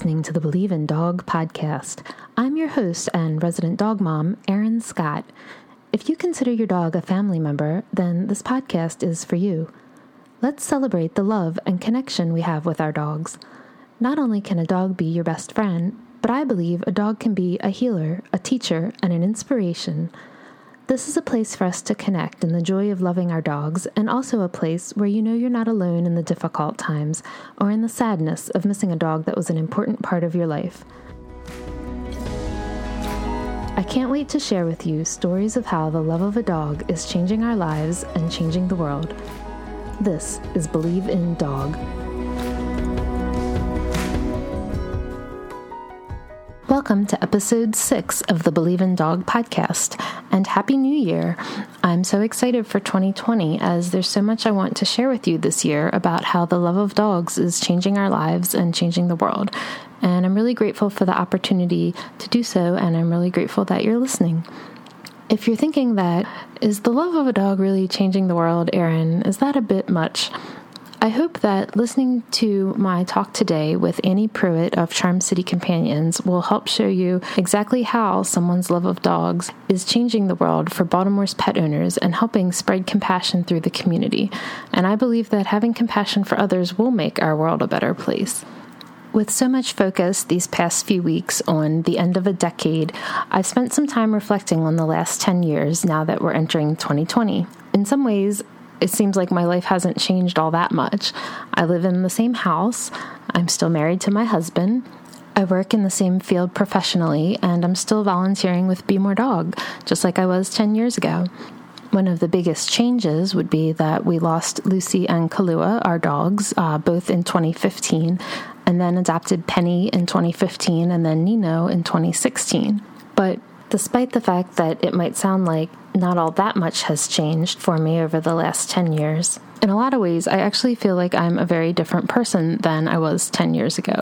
Listening to the Believe in Dog podcast. I'm your host and resident dog mom, Erin Scott. If you consider your dog a family member, then this podcast is for you. Let's celebrate the love and connection we have with our dogs. Not only can a dog be your best friend, but I believe a dog can be a healer, a teacher, and an inspiration. This is a place for us to connect in the joy of loving our dogs, and also a place where you know you're not alone in the difficult times or in the sadness of missing a dog that was an important part of your life. I can't wait to share with you stories of how the love of a dog is changing our lives and changing the world. This is Believe in Dog. Welcome to episode six of the Believe in Dog podcast, and Happy New Year! I'm so excited for 2020 as there's so much I want to share with you this year about how the love of dogs is changing our lives and changing the world. And I'm really grateful for the opportunity to do so, and I'm really grateful that you're listening. If you're thinking that, is the love of a dog really changing the world, Erin? Is that a bit much? I hope that listening to my talk today with Annie Pruitt of Charm City Companions will help show you exactly how someone's love of dogs is changing the world for Baltimore's pet owners and helping spread compassion through the community. And I believe that having compassion for others will make our world a better place. With so much focus these past few weeks on the end of a decade, I've spent some time reflecting on the last 10 years now that we're entering 2020. In some ways, it seems like my life hasn't changed all that much. I live in the same house, I'm still married to my husband. I work in the same field professionally, and I'm still volunteering with Be More Dog, just like I was 10 years ago. One of the biggest changes would be that we lost Lucy and Kalua, our dogs, uh, both in 2015, and then adopted Penny in 2015 and then Nino in 2016. But despite the fact that it might sound like not all that much has changed for me over the last 10 years. In a lot of ways, I actually feel like I'm a very different person than I was 10 years ago.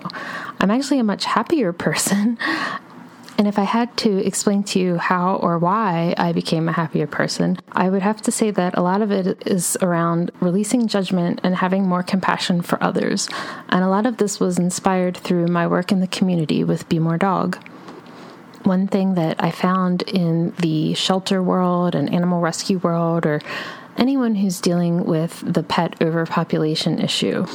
I'm actually a much happier person. And if I had to explain to you how or why I became a happier person, I would have to say that a lot of it is around releasing judgment and having more compassion for others. And a lot of this was inspired through my work in the community with Be More Dog one thing that I found in the shelter world and animal rescue world, or anyone who's dealing with the pet overpopulation issue,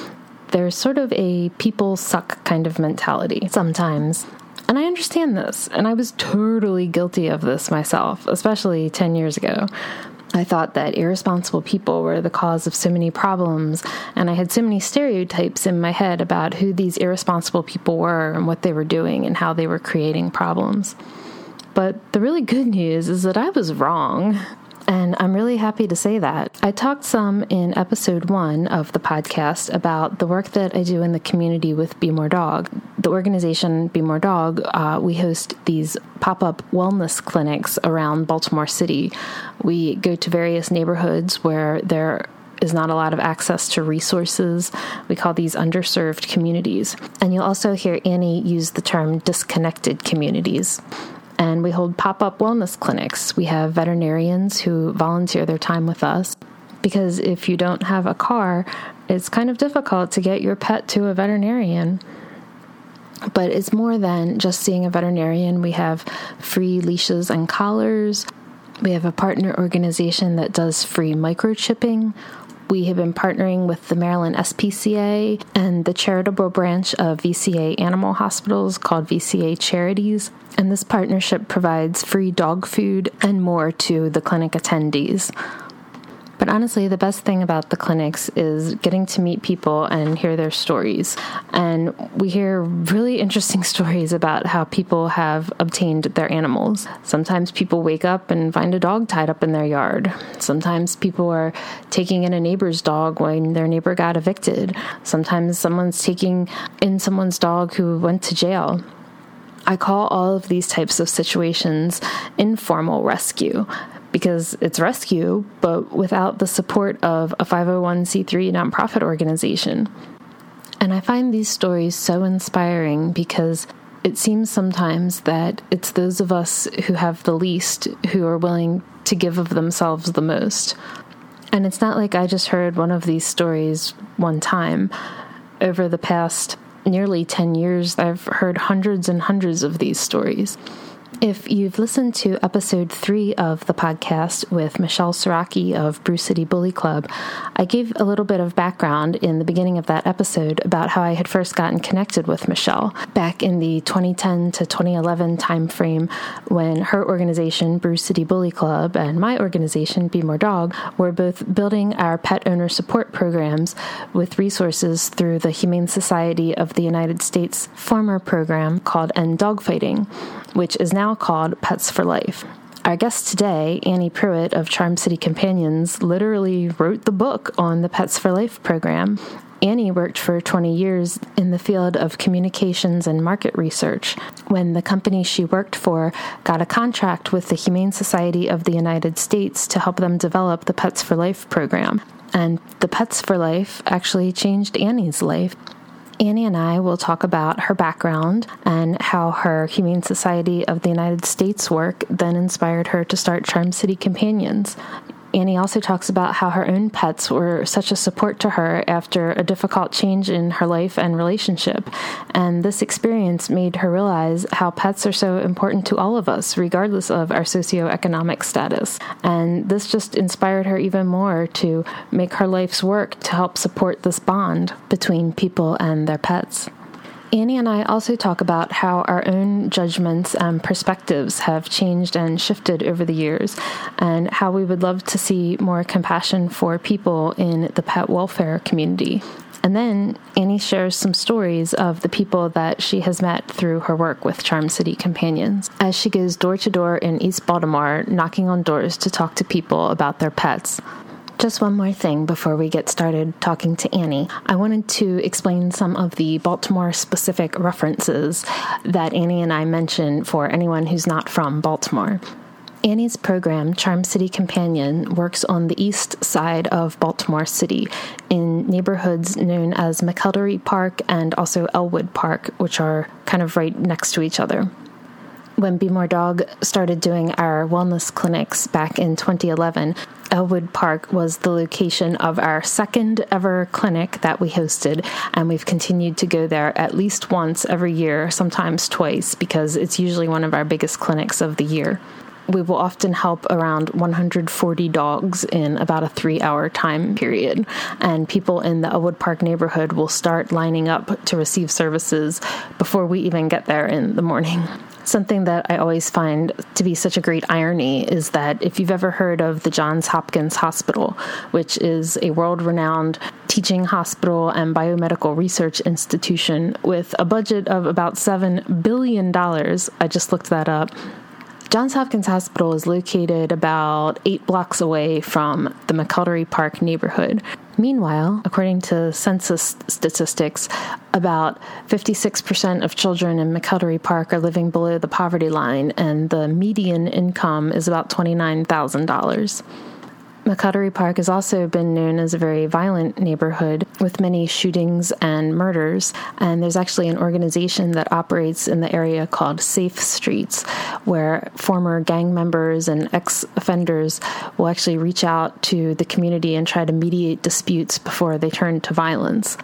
there's sort of a people suck kind of mentality sometimes. And I understand this, and I was totally guilty of this myself, especially 10 years ago. I thought that irresponsible people were the cause of so many problems, and I had so many stereotypes in my head about who these irresponsible people were and what they were doing and how they were creating problems. But the really good news is that I was wrong. And I'm really happy to say that. I talked some in episode one of the podcast about the work that I do in the community with Be More Dog. The organization Be More Dog, uh, we host these pop up wellness clinics around Baltimore City. We go to various neighborhoods where there is not a lot of access to resources. We call these underserved communities. And you'll also hear Annie use the term disconnected communities and we hold pop up wellness clinics. We have veterinarians who volunteer their time with us because if you don't have a car, it's kind of difficult to get your pet to a veterinarian. But it's more than just seeing a veterinarian. We have free leashes and collars. We have a partner organization that does free microchipping we have been partnering with the Maryland SPCA and the charitable branch of VCA Animal Hospitals called VCA Charities. And this partnership provides free dog food and more to the clinic attendees. But honestly, the best thing about the clinics is getting to meet people and hear their stories. And we hear really interesting stories about how people have obtained their animals. Sometimes people wake up and find a dog tied up in their yard. Sometimes people are taking in a neighbor's dog when their neighbor got evicted. Sometimes someone's taking in someone's dog who went to jail. I call all of these types of situations informal rescue because it's rescue, but without the support of a 501c3 nonprofit organization. And I find these stories so inspiring because it seems sometimes that it's those of us who have the least who are willing to give of themselves the most. And it's not like I just heard one of these stories one time. Over the past nearly 10 years, I've heard hundreds and hundreds of these stories. If you've listened to episode three of the podcast with Michelle Siraki of Brew City Bully Club, I gave a little bit of background in the beginning of that episode about how I had first gotten connected with Michelle. Back in the 2010 to 2011 timeframe when her organization, Brew City Bully Club, and my organization, Be More Dog, were both building our pet owner support programs with resources through the Humane Society of the United States former program called End Dogfighting which is now called Pets for Life. Our guest today, Annie Pruitt of Charm City Companions, literally wrote the book on the Pets for Life program. Annie worked for 20 years in the field of communications and market research. When the company she worked for got a contract with the Humane Society of the United States to help them develop the Pets for Life program. And the Pets for Life actually changed Annie's life. Annie and I will talk about her background and how her Humane Society of the United States work then inspired her to start Charm City Companions. Annie also talks about how her own pets were such a support to her after a difficult change in her life and relationship. And this experience made her realize how pets are so important to all of us, regardless of our socioeconomic status. And this just inspired her even more to make her life's work to help support this bond between people and their pets. Annie and I also talk about how our own judgments and perspectives have changed and shifted over the years, and how we would love to see more compassion for people in the pet welfare community. And then Annie shares some stories of the people that she has met through her work with Charm City Companions as she goes door to door in East Baltimore, knocking on doors to talk to people about their pets. Just one more thing before we get started talking to Annie. I wanted to explain some of the Baltimore specific references that Annie and I mentioned for anyone who's not from Baltimore. Annie's program, Charm City Companion, works on the east side of Baltimore City in neighborhoods known as McElderry Park and also Ellwood Park, which are kind of right next to each other when Be More Dog started doing our wellness clinics back in 2011, Ellwood Park was the location of our second ever clinic that we hosted, and we've continued to go there at least once every year, sometimes twice, because it's usually one of our biggest clinics of the year. We will often help around 140 dogs in about a three hour time period, and people in the Ellwood Park neighborhood will start lining up to receive services before we even get there in the morning. Something that I always find to be such a great irony is that if you've ever heard of the Johns Hopkins Hospital, which is a world renowned teaching hospital and biomedical research institution with a budget of about $7 billion, I just looked that up. Johns Hopkins Hospital is located about eight blocks away from the McElderry Park neighborhood, Meanwhile, according to census statistics, about 56% of children in McElderry Park are living below the poverty line, and the median income is about $29,000. McElderry Park has also been known as a very violent neighborhood with many shootings and murders. And there's actually an organization that operates in the area called Safe Streets, where former gang members and ex offenders will actually reach out to the community and try to mediate disputes before they turn to violence.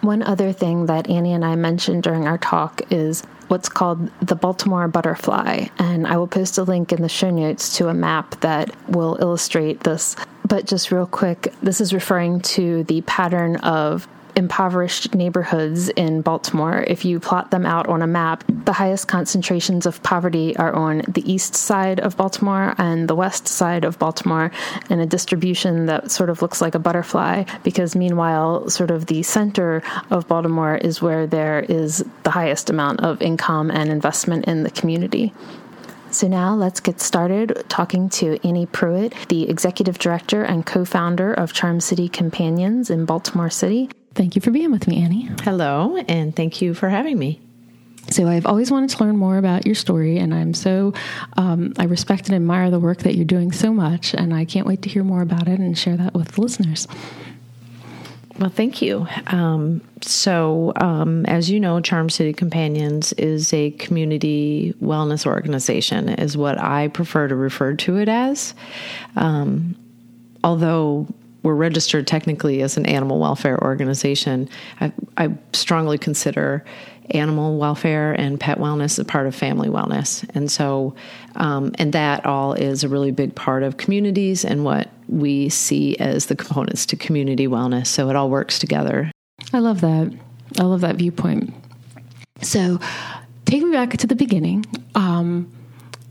One other thing that Annie and I mentioned during our talk is what's called the Baltimore butterfly. And I will post a link in the show notes to a map that will illustrate this. But just real quick, this is referring to the pattern of impoverished neighborhoods in Baltimore, if you plot them out on a map, the highest concentrations of poverty are on the east side of Baltimore and the west side of Baltimore in a distribution that sort of looks like a butterfly, because meanwhile, sort of the center of Baltimore is where there is the highest amount of income and investment in the community. So now let's get started talking to Annie Pruitt, the executive director and co founder of Charm City Companions in Baltimore City. Thank you for being with me, Annie. Hello, and thank you for having me. So I've always wanted to learn more about your story, and I'm so um, I respect and admire the work that you're doing so much, and I can't wait to hear more about it and share that with the listeners. Well, thank you. Um, so, um, as you know, Charm City Companions is a community wellness organization, is what I prefer to refer to it as. Um, although we're registered technically as an animal welfare organization. I, I strongly consider animal welfare and pet wellness a part of family wellness, and so um, and that all is a really big part of communities and what we see as the components to community wellness. So it all works together. I love that. I love that viewpoint. So, take me back to the beginning. Um,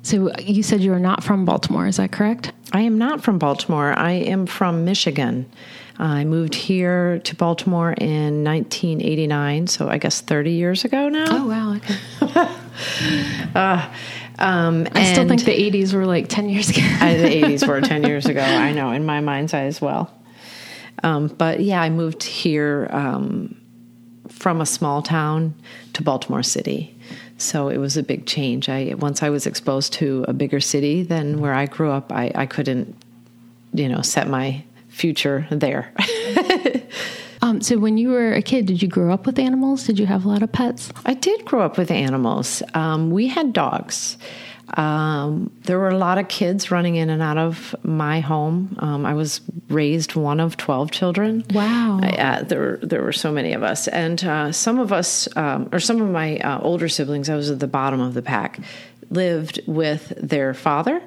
so you said you are not from Baltimore, is that correct? I am not from Baltimore. I am from Michigan. I moved here to Baltimore in 1989, so I guess 30 years ago now. Oh, wow. Okay. uh, um, I still think the 80s were like 10 years ago. I, the 80s were 10 years ago. I know, in my mind's eye as well. Um, but yeah, I moved here um, from a small town to Baltimore City. So it was a big change. I once I was exposed to a bigger city than where I grew up, I, I couldn't, you know, set my future there. um, so when you were a kid, did you grow up with animals? Did you have a lot of pets? I did grow up with animals. Um, we had dogs. Um, there were a lot of kids running in and out of my home. Um, I was raised one of twelve children. Wow! Uh, there were there were so many of us, and uh, some of us, um, or some of my uh, older siblings, I was at the bottom of the pack, lived with their father,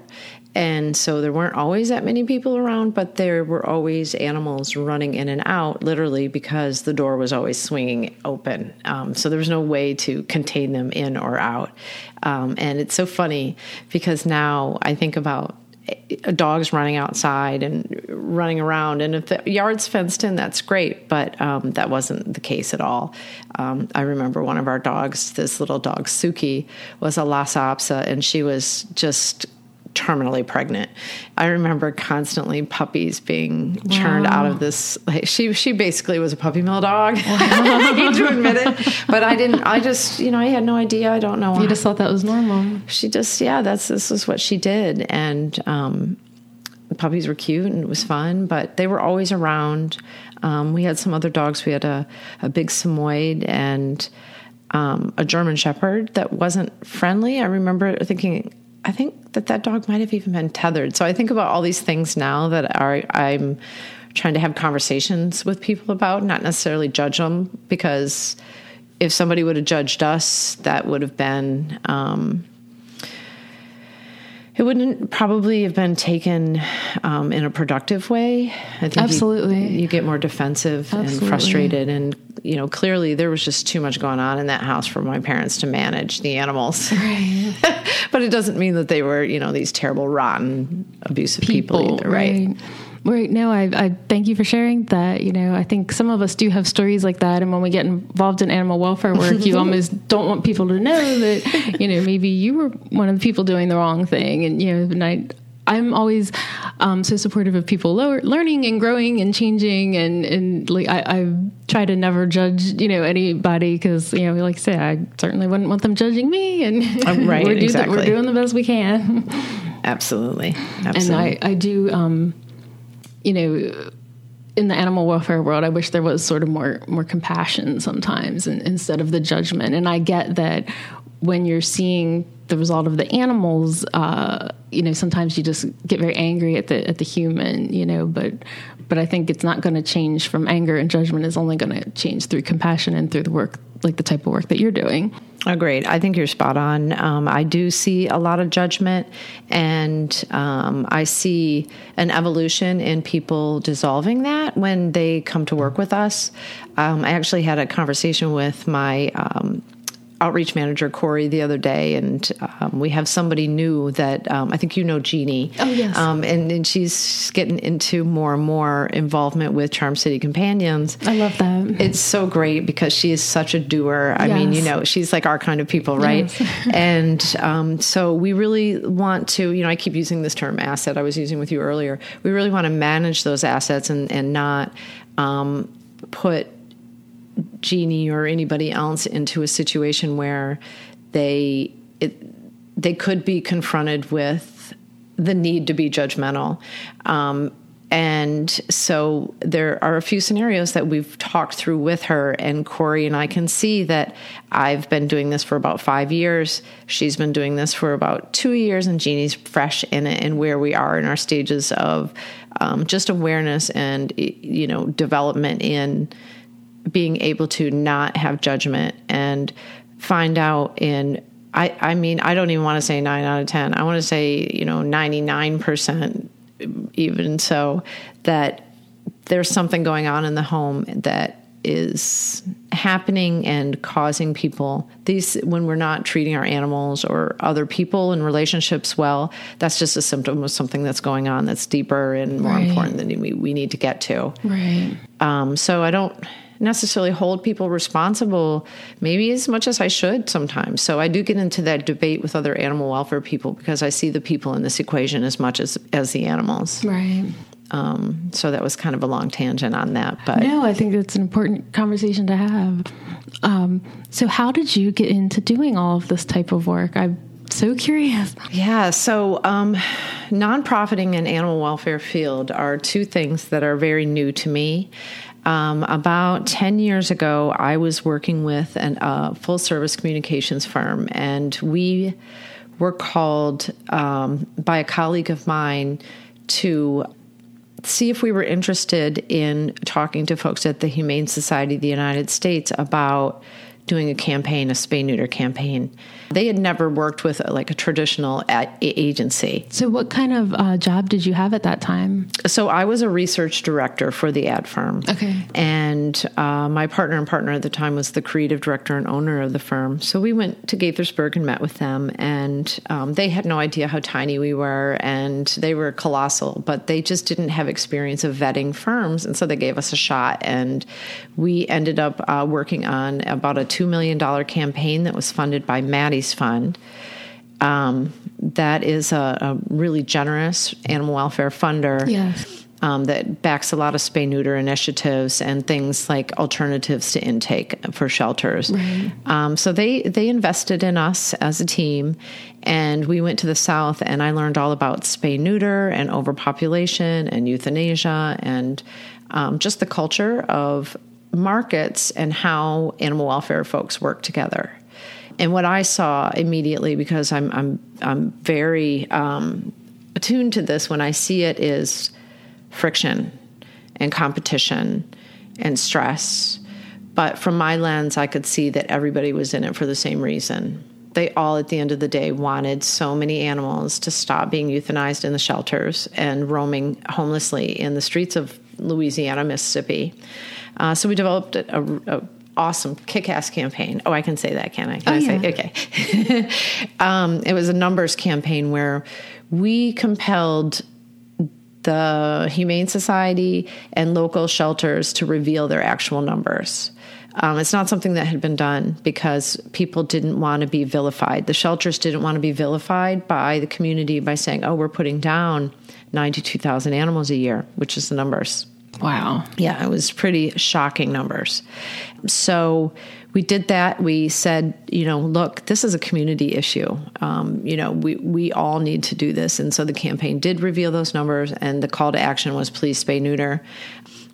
and so there weren't always that many people around, but there were always animals running in and out, literally because the door was always swinging open. Um, so there was no way to contain them in or out. Um, and it's so funny because now I think about eh, dogs running outside and running around. And if the yard's fenced in, that's great, but um, that wasn't the case at all. Um, I remember one of our dogs, this little dog, Suki, was a Lhasa Apso, and she was just terminally pregnant. I remember constantly puppies being churned wow. out of this. Like, she she basically was a puppy mill dog. Wow. I hate to admit it, but I didn't. I just you know I had no idea. I don't know. You just thought that was normal. She just yeah. That's this is what she did, and um, puppies were cute and it was fun, but they were always around. Um, we had some other dogs. We had a a big Samoyed and. Um, a German Shepherd that wasn't friendly. I remember thinking, I think that that dog might have even been tethered. So I think about all these things now that are I'm trying to have conversations with people about, not necessarily judge them, because if somebody would have judged us, that would have been. Um, it wouldn't probably have been taken um, in a productive way. I think Absolutely, you, you get more defensive Absolutely. and frustrated, and you know clearly there was just too much going on in that house for my parents to manage the animals. Right. but it doesn't mean that they were you know these terrible, rotten, abusive people, people either, right? right? Right. No, I, I thank you for sharing that. You know, I think some of us do have stories like that. And when we get involved in animal welfare work, you almost don't want people to know that, you know, maybe you were one of the people doing the wrong thing. And, you know, and I, I'm always um, so supportive of people lower, learning and growing and changing, and and like I, I try to never judge you know anybody because you know like I say I certainly wouldn't want them judging me, and uh, right we're, exactly. the, we're doing the best we can. Absolutely, absolutely. And I I do um, you know, in the animal welfare world, I wish there was sort of more more compassion sometimes and, instead of the judgment. And I get that when you're seeing the result of the animals, uh, you know, sometimes you just get very angry at the at the human, you know. But but I think it's not going to change from anger and judgment. is only going to change through compassion and through the work, like the type of work that you're doing. Agreed. I think you're spot on. Um, I do see a lot of judgment, and um, I see an evolution in people dissolving that when they come to work with us. Um, I actually had a conversation with my um, outreach manager Corey the other day, and um, we have somebody new that um, I think you know Jeannie. Oh yes, um, and, and she's getting into more and more involvement with Charm City Companions. I love that. It's so great because she is such a doer. I yes. mean, you know, she's like our kind of people, right? Yes. and um, so we really want to, you know, I keep using this term asset. I was using with you earlier. We really want to manage those assets and and not um, put Jeannie or anybody else into a situation where they it, they could be confronted with the need to be judgmental. Um, And so there are a few scenarios that we've talked through with her, and Corey and I can see that I've been doing this for about five years. She's been doing this for about two years, and Jeannie's fresh in it and where we are in our stages of um, just awareness and, you know, development in being able to not have judgment and find out in I, I mean, I don't even want to say nine out of 10. I want to say, you know, 99% even so that there's something going on in the home that is happening and causing people these when we're not treating our animals or other people in relationships well that's just a symptom of something that's going on that's deeper and more right. important than we, we need to get to right um, so i don't necessarily hold people responsible maybe as much as I should sometimes. So I do get into that debate with other animal welfare people because I see the people in this equation as much as as the animals. Right. Um, so that was kind of a long tangent on that, but no, I think it's an important conversation to have. Um, so, how did you get into doing all of this type of work? I'm so curious. Yeah, so um, nonprofiting and animal welfare field are two things that are very new to me. Um, about 10 years ago, I was working with a uh, full service communications firm, and we were called um, by a colleague of mine to see if we were interested in talking to folks at the Humane Society of the United States about doing a campaign, a spay neuter campaign. They had never worked with a, like a traditional a- agency. So, what kind of uh, job did you have at that time? So, I was a research director for the ad firm. Okay. And uh, my partner and partner at the time was the creative director and owner of the firm. So, we went to Gaithersburg and met with them, and um, they had no idea how tiny we were, and they were colossal, but they just didn't have experience of vetting firms. And so, they gave us a shot, and we ended up uh, working on about a $2 million campaign that was funded by Maddie Fund. Um, that is a, a, really generous animal welfare funder. Yes. Um, that backs a lot of spay neuter initiatives and things like alternatives to intake for shelters. Right. Um, so they they invested in us as a team, and we went to the south, and I learned all about spay neuter and overpopulation and euthanasia and um, just the culture of markets and how animal welfare folks work together. And what I saw immediately, because I'm I'm I'm very um, attuned to this when I see it, is friction and competition and stress. But from my lens, I could see that everybody was in it for the same reason. They all, at the end of the day, wanted so many animals to stop being euthanized in the shelters and roaming homelessly in the streets of Louisiana, Mississippi. Uh, so we developed a, a, awesome kick-ass campaign. Oh, I can say that, can I? Can oh, I yeah. say okay? um, it was a numbers campaign where we compelled the Humane Society and local shelters to reveal their actual numbers. Um, it's not something that had been done because people didn't want to be vilified. The shelters didn't want to be vilified by the community by saying, oh, we're putting down 92,000 animals a year, which is the numbers. Wow. Yeah, it was pretty shocking numbers. So we did that. We said, you know, look, this is a community issue. Um, you know, we, we all need to do this. And so the campaign did reveal those numbers, and the call to action was please spay neuter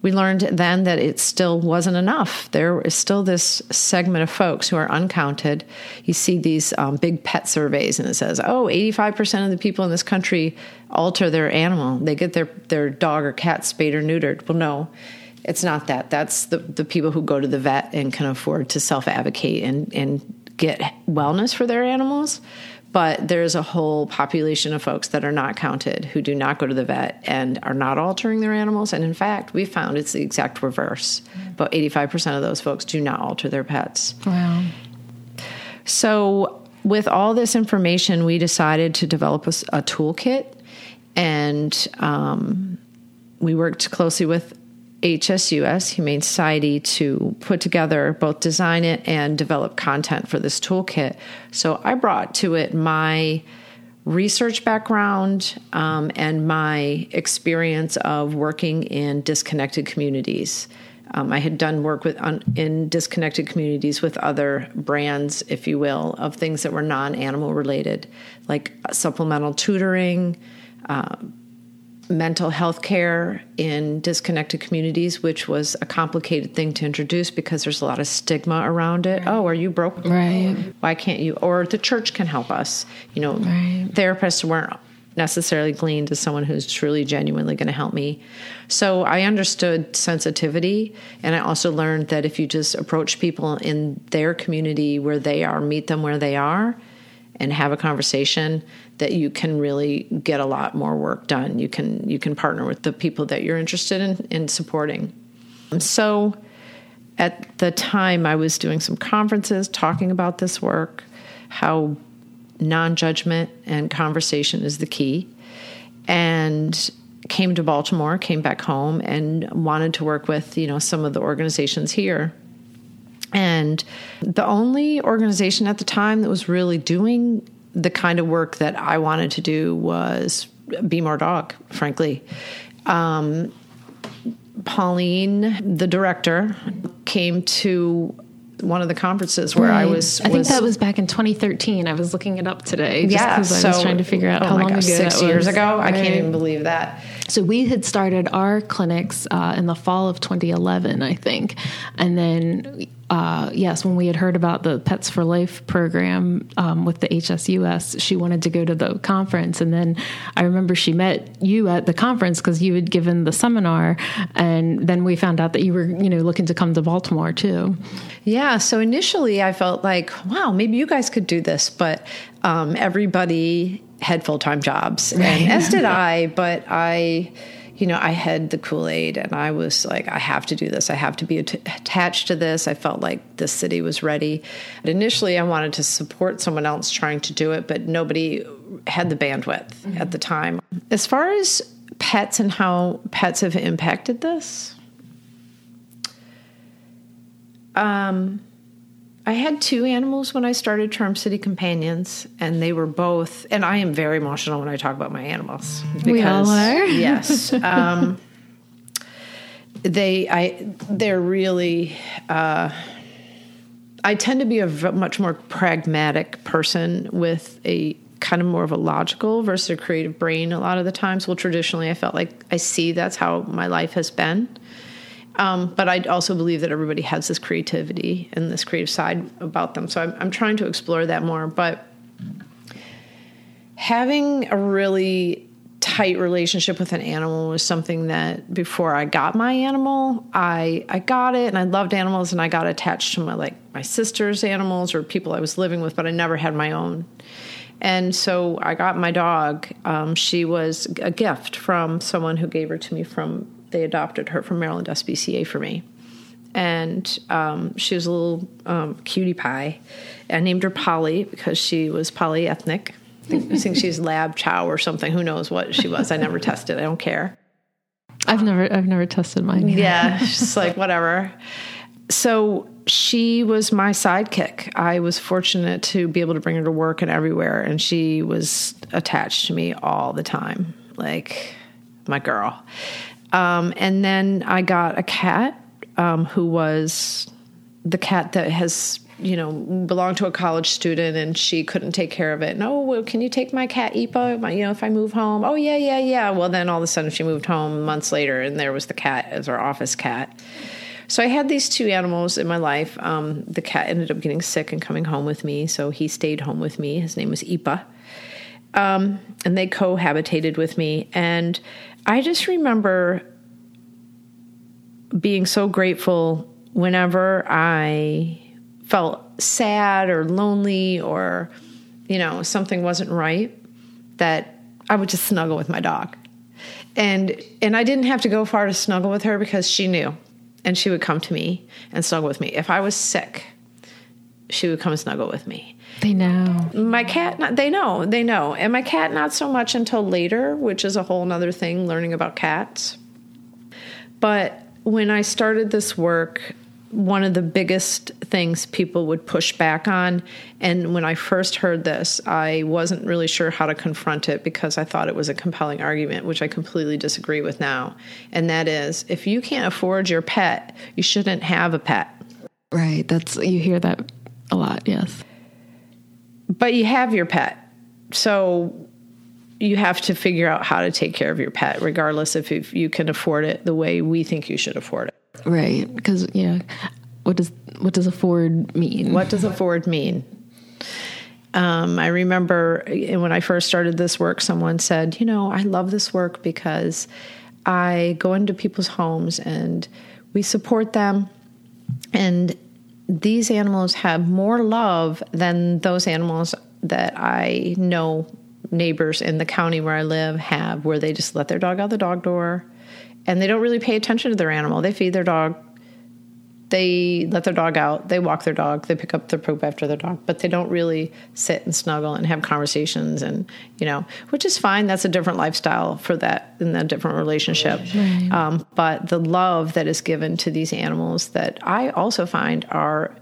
we learned then that it still wasn't enough. There is still this segment of folks who are uncounted. You see these um, big pet surveys, and it says, oh, 85% of the people in this country alter their animal. They get their, their dog or cat spayed or neutered. Well, no, it's not that. That's the, the people who go to the vet and can afford to self advocate and, and get wellness for their animals but there's a whole population of folks that are not counted who do not go to the vet and are not altering their animals. And in fact, we found it's the exact reverse. About 85% of those folks do not alter their pets. Wow. So, with all this information, we decided to develop a, a toolkit and um, we worked closely with HSUS, Humane Society, to put together both design it and develop content for this toolkit. So I brought to it my research background um, and my experience of working in disconnected communities. Um, I had done work with in disconnected communities with other brands, if you will, of things that were non-animal related, like supplemental tutoring, uh, mental health care in disconnected communities, which was a complicated thing to introduce because there's a lot of stigma around it. Oh, are you broke? Right. Why can't you? Or the church can help us. You know, Right. therapists weren't necessarily gleaned as someone who's truly genuinely going to help me. So I understood sensitivity and I also learned that if you just approach people in their community where they are, meet them where they are and have a conversation that you can really get a lot more work done. You can you can partner with the people that you're interested in in supporting. Um, so at the time I was doing some conferences talking about this work, how non judgment and conversation is the key. And came to Baltimore, came back home, and wanted to work with you know some of the organizations here. And the only organization at the time that was really doing the kind of work that I wanted to do was Be More Dog, frankly. Um, Pauline, the director, came to one of the conferences where I Right. was. I think that was back in 2013. I was looking it up today. Just yeah. 'cause I was trying to figure out oh how my long gosh, ago six years ago. I can't even believe that. So we had started our clinics uh, in the fall of 2011, I think, and then uh, yes, when we had heard about the Pets for Life program um, with the HSUS, she wanted to go to the conference, and then I remember she met you at the conference because you had given the seminar, and then we found out that you were, you know, looking to come to Baltimore too. Yeah. So initially, I felt like, wow, maybe you guys could do this, but um, everybody had full time jobs, and as did I. But I, you know, I had the Kool Aid, and I was like, I have to do this. I have to be at- attached to this. I felt like the city was ready. But initially, I wanted to support someone else trying to do it, but nobody had the bandwidth at the time. As far as pets and how pets have impacted this, um, I had two animals when I started Charm City Companions, and they were both. And I am very emotional when I talk about my animals. We all are. yes. Um, they, I, they're really. Uh, I tend to be a v- much more pragmatic person with a kind of more of a logical versus a creative brain. A lot of the times, well, traditionally, I felt like I see that's how my life has been. Um, but I also believe that everybody has this creativity and this creative side about them. So I'm, I'm trying to explore that more. But having a really tight relationship with an animal was something that before I got my animal, I I got it and I loved animals and I got attached to my like my sister's animals or people I was living with, but I never had my own. And so I got my dog. Um, she was a gift from someone who gave her to me from they adopted her from Maryland SPCA for me. And um, she was a little um, cutie pie. I named her Polly because she was polyethnic. I think, I think she's lab chow or something. Who knows what she was? I never tested. I don't care. I've never, I've never tested mine. either. Yeah, just like whatever. So she was my sidekick. I was fortunate to be able to bring her to work and everywhere, and she was attached to me all the time, like my girl. Um, and then I got a cat um, who was the cat that has you know belonged to a college student and she couldn't take care of it. And oh well can you take my cat ipa you know if i move home? Oh yeah yeah yeah. Well then all of a sudden she moved home months later and there was the cat as our office cat. So i had these two animals in my life. Um, the cat ended up getting sick and coming home with me so he stayed home with me. His name was ipa um, and they cohabitated with me. And i just remember being so grateful whenever I felt sad or lonely or, you know, something wasn't right, that I would just snuggle with my dog. And and I didn't have to go far to snuggle with her because she knew. And she would come to me and snuggle with me. If I was sick, she would come and snuggle with me. They know. My cat, not, they know, they know. And my cat, not so much until later, which is a whole nother thing, learning about cats. But when I started this work, one of the biggest things people would push back on, and when I first heard this, I wasn't really sure how to confront it because I thought it was a compelling argument, which I completely disagree with now. And that is if you can't afford your pet, you shouldn't have a pet. Right. That's you hear that a lot. Yes. But you have your pet. So you have to figure out how to take care of your pet, regardless if, you can afford it the way we think you should afford it. Right. Because, yeah, what does what does afford mean? What does afford mean? Um, I remember when I first started this work, someone said, You know, I love this work because I go into people's homes and we support them. And these animals have more love than those animals that I know neighbors in the county where I live have, where they just let their dog out the dog door and they don't really pay attention to their animal. They feed their dog, they let their dog out, they walk their dog, they pick up their poop after their dog, but they don't really sit and snuggle and have conversations and, you know, which is fine. That's a different lifestyle for that in that different relationship. Right. Um, but the love that is given to these animals that I also find are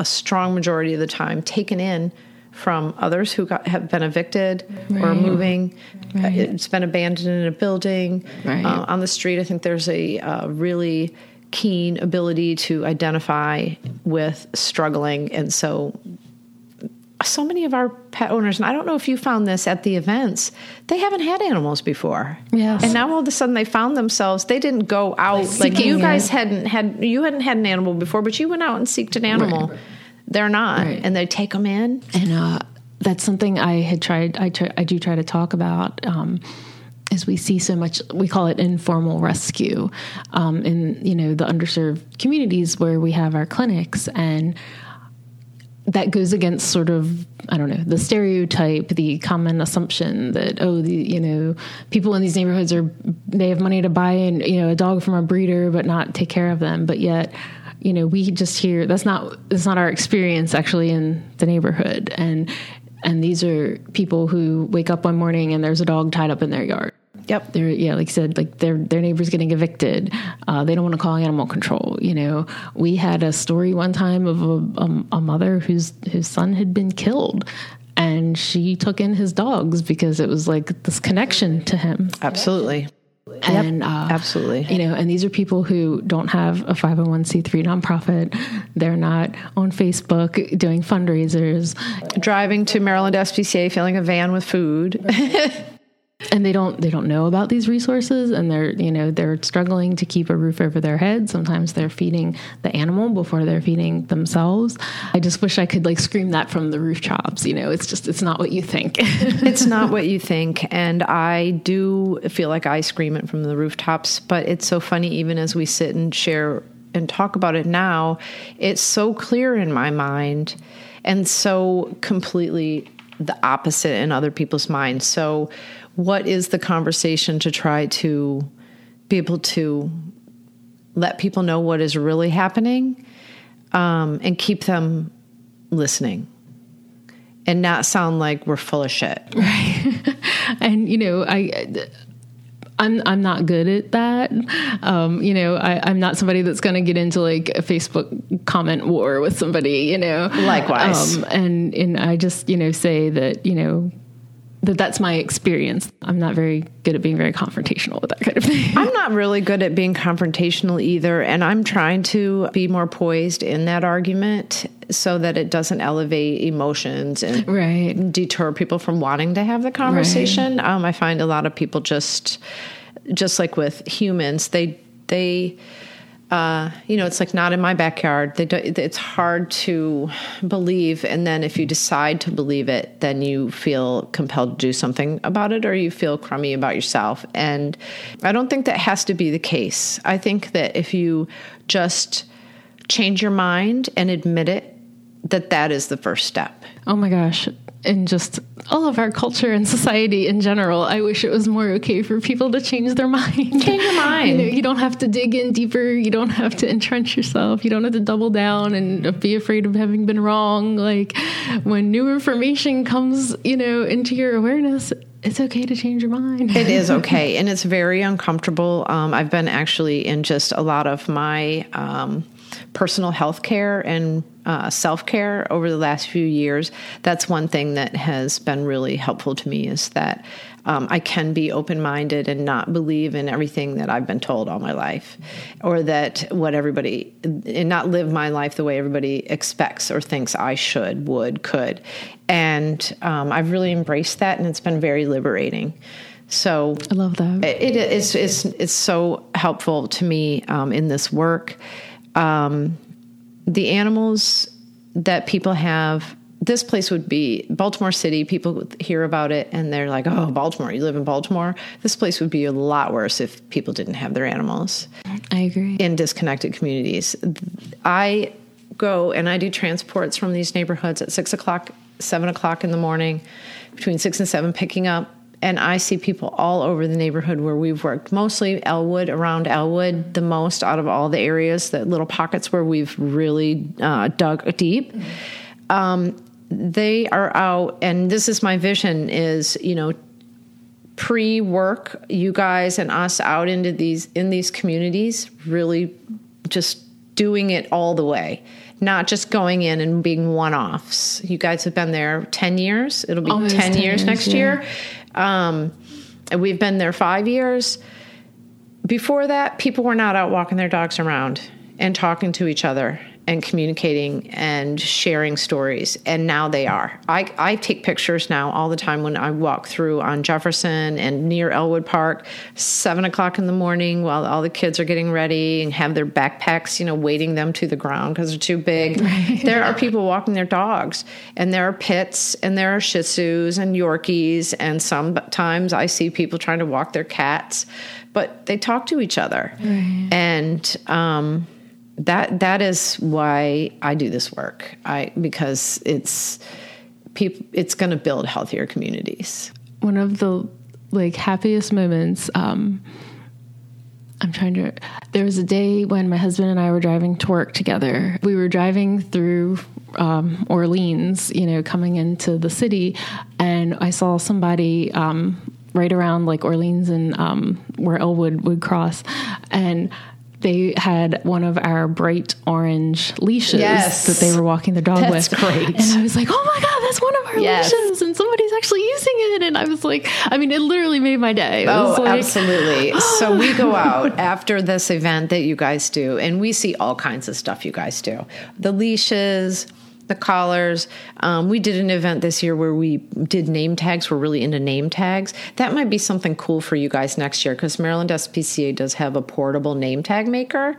a strong majority of the time taken in from others who got, have been evicted right. or moving. Right. It's been abandoned in a building. Uh, on the street, I think there's a uh, really keen ability to identify with struggling. And so, so many of our pet owners, and I don't know if you found this at the events, they haven't had animals before. Yes. And now all of a sudden they found themselves, they didn't go out, like you guys it. hadn't had, you hadn't had an animal before, but you went out and seeked an animal. Right they're not, right. and they take them in. And uh, that's something I had tried. I try, I do try to talk about. Um, as we see so much, we call it informal rescue um, in you know the underserved communities where we have our clinics, and that goes against sort of I don't know the stereotype, the common assumption that oh the you know people in these neighborhoods are they have money to buy and you know a dog from a breeder but not take care of them, but yet you know we just hear that's not that's not our experience actually in the neighborhood. And and these are people who wake up one morning and there's a dog tied up in their yard Yep. They're yeah, like I said, like their their neighbor's getting evicted. Uh, they don't want to call animal control. You know, we had a story one time of a, a, a, mother whose whose son had been killed, and she took in his dogs because it was like this connection to him. Absolutely and yep, uh, absolutely you know and these are people who don't have a 501c3 nonprofit they're not on facebook doing fundraisers driving to maryland spca filling a van with food and they don't they don't know about these resources and they're you know they're struggling to keep a roof over their head. Sometimes they're feeding the animal before they're feeding themselves. I just wish i could like scream that from the rooftops you know it's just it's not what you think. It's not what you think. And i do feel like i scream it from the rooftops but it's so funny even as we sit and share and talk about it now it's so clear in my mind and so completely the opposite in other people's minds. So what is the conversation to try to be able to let people know what is really happening um, and keep them listening and not sound like we're full of shit right and you know i I'm I'm not good at that. Um, you know, I, am not somebody that's going to get into like a Facebook comment war with somebody. You know, likewise. Um, and and I just you know say that you know that that's my experience. I'm not very good at being very confrontational with that kind of thing. I'm not really good at being confrontational either, and I'm trying to be more poised in that argument so that it doesn't elevate emotions and right. deter people from wanting to have the conversation. Right. Um, I find a lot of people just just like with humans, they they uh, you know, it's like not in my backyard. Do, it's hard to believe, and then if you decide to believe it, then you feel compelled to do something about it, or you feel crummy about yourself. And I don't think that has to be the case. I think that if you just change your mind and admit it, that that is the first step. Oh my gosh, in just all of our culture and society in general, I wish it was more okay for people to change their mind. Change your mind. you, know, you don't have to dig in deeper. You don't have to entrench yourself. You don't have to double down and be afraid of having been wrong. Like when new information comes, you know, into your awareness, it's okay to change your mind. it is okay, and it's very uncomfortable. Um, I've been actually in just a lot of my um, personal health care and uh, self care over the last few years, that's one thing that has been really helpful to me is that um, I can be open minded and not believe in everything that I've been told all my life, or that what everybody, and not live my life the way everybody expects or thinks I should, would, could. And um, I've really embraced that, and it's been very liberating. So I love that. It, it is it's, it's so helpful to me um, in this work. Um, the animals that people have this place would be Baltimore City. People hear about it and they're like, oh, Baltimore, you live in Baltimore. This place would be a lot worse if people didn't have their animals. I agree. In disconnected communities. I go and I do transports from these neighborhoods at six o'clock, seven o'clock in the morning, between six and seven, picking up. And I see people all over the neighborhood where we've worked, mostly Ellwood, around Ellwood, the most out of all the areas, the little pockets where we've really uh, dug deep. Um, they are out and this is my vision is you know pre-work you guys and us out into these in these communities really just doing it all the way. Not just going in and being one-offs. You guys have been there 10 years. It'll be 10, 10, years, years next yeah. year um, we've been there five years. Before that people were not out walking their dogs around and talking to each other and communicating and sharing stories. And now they are. I, I take pictures now all the time when I walk through on Jefferson and near Ellwood Park, seven o'clock in the morning while all the kids are getting ready and have their backpacks, you know, weighting them to the ground because they're too big. Right. There are people walking their dogs, and there are pits, and there are Shih Tzus and Yorkies, and sometimes I see people trying to walk their cats, but they talk to each other. Right. And, um, that that is why I do this work. I because it's people it's going to build healthier communities. One of the like happiest moments um I'm trying to there was a day when my husband and I were driving to work together. We were driving through um, Orleans, you know, coming into the city, and I saw somebody um, right around like Orleans and um, where Ellwood would cross, and they had one of our bright orange leashes yes. that they were walking the dog that's with. Great. And I was like, oh my God, that's one of our yes. leashes. And somebody's actually using it. And I was like, I mean, it literally made my day. It oh, like, absolutely. so we go out after this event that you guys do, and we see all kinds of stuff you guys do the leashes, the collars. Um, we did an event this year where we did name tags. We're really into name tags. That might be something cool for you guys next year because Maryland SPCA does have a portable name tag maker,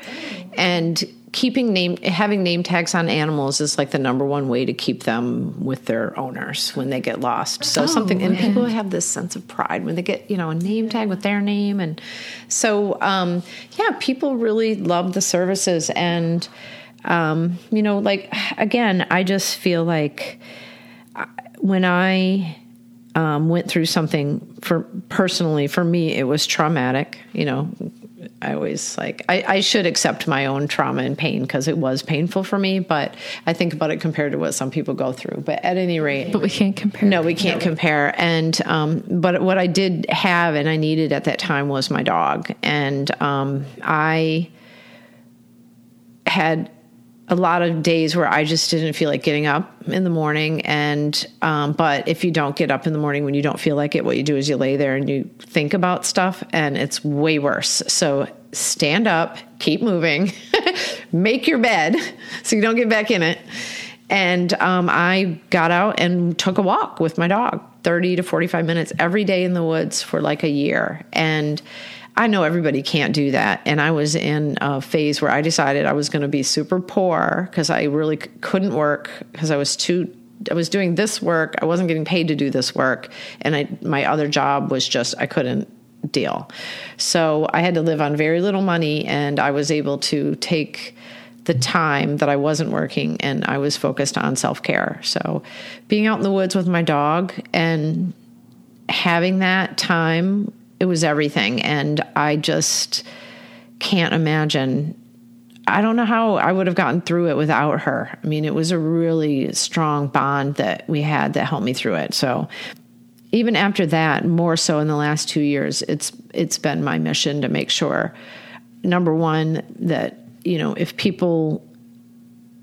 and keeping name having name tags on animals is like the number one way to keep them with their owners when they get lost. So oh, something and people have this sense of pride when they get you know a name tag with their name, and so um, yeah, people really love the services and um, you know, like again, I just feel like uh, when I um, went through something for personally for me, it was traumatic. You know, I always like I, I should accept my own trauma and pain because it was painful for me. But I think about it compared to what some people go through. But at any rate, but we can't compare. No, we can't no. compare. And um, but what I did have and I needed at that time was my dog, and um, I had a lot of days where I just didn't feel like getting up in the morning. And, um, but if you don't get up in the morning when you don't feel like it, what you do is you lay there and you think about stuff and it's way worse. So stand up, keep moving, make your bed so you don't get back in it. And um, I got out and took a walk with my dog 30 to 45 minutes every day in the woods for like a year. And, I know everybody can't do that. And I was in a phase where I decided I was going to be super poor because I really c- couldn't work because I was too. I was doing this work. I wasn't getting paid to do this work, and I my other job was just I couldn't deal. So I had to live on very little money, and I was able to take the time that I wasn't working and I was focused on self care. So being out in the woods with my dog and having that time it was everything. And I just can't imagine. I don't know how I would have gotten through it without her. I mean, it was a really strong bond that we had that helped me through it. So even after that, more so in the last two years, it's it's been my mission to make sure, number one, that you know if people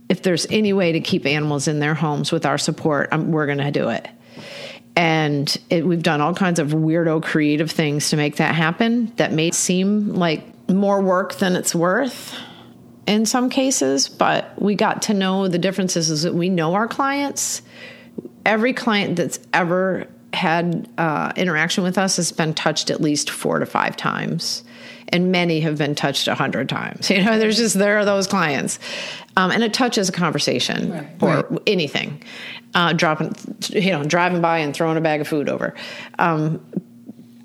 if there's any way to keep animals in their homes with our support, um, we're going to do it. And it, we've done all kinds of weirdo creative things to make that happen that may seem like more work than it's worth in some cases, but we got to know the differences is that we know our clients. Every client that's ever had uh, interaction with us has been touched at least four to five times and many have been touched a hundred times. You know there's just there are those clients. Um, and a touch is a conversation right. or right. anything. Uh, dropping you know driving by and throwing a bag of food over. Um,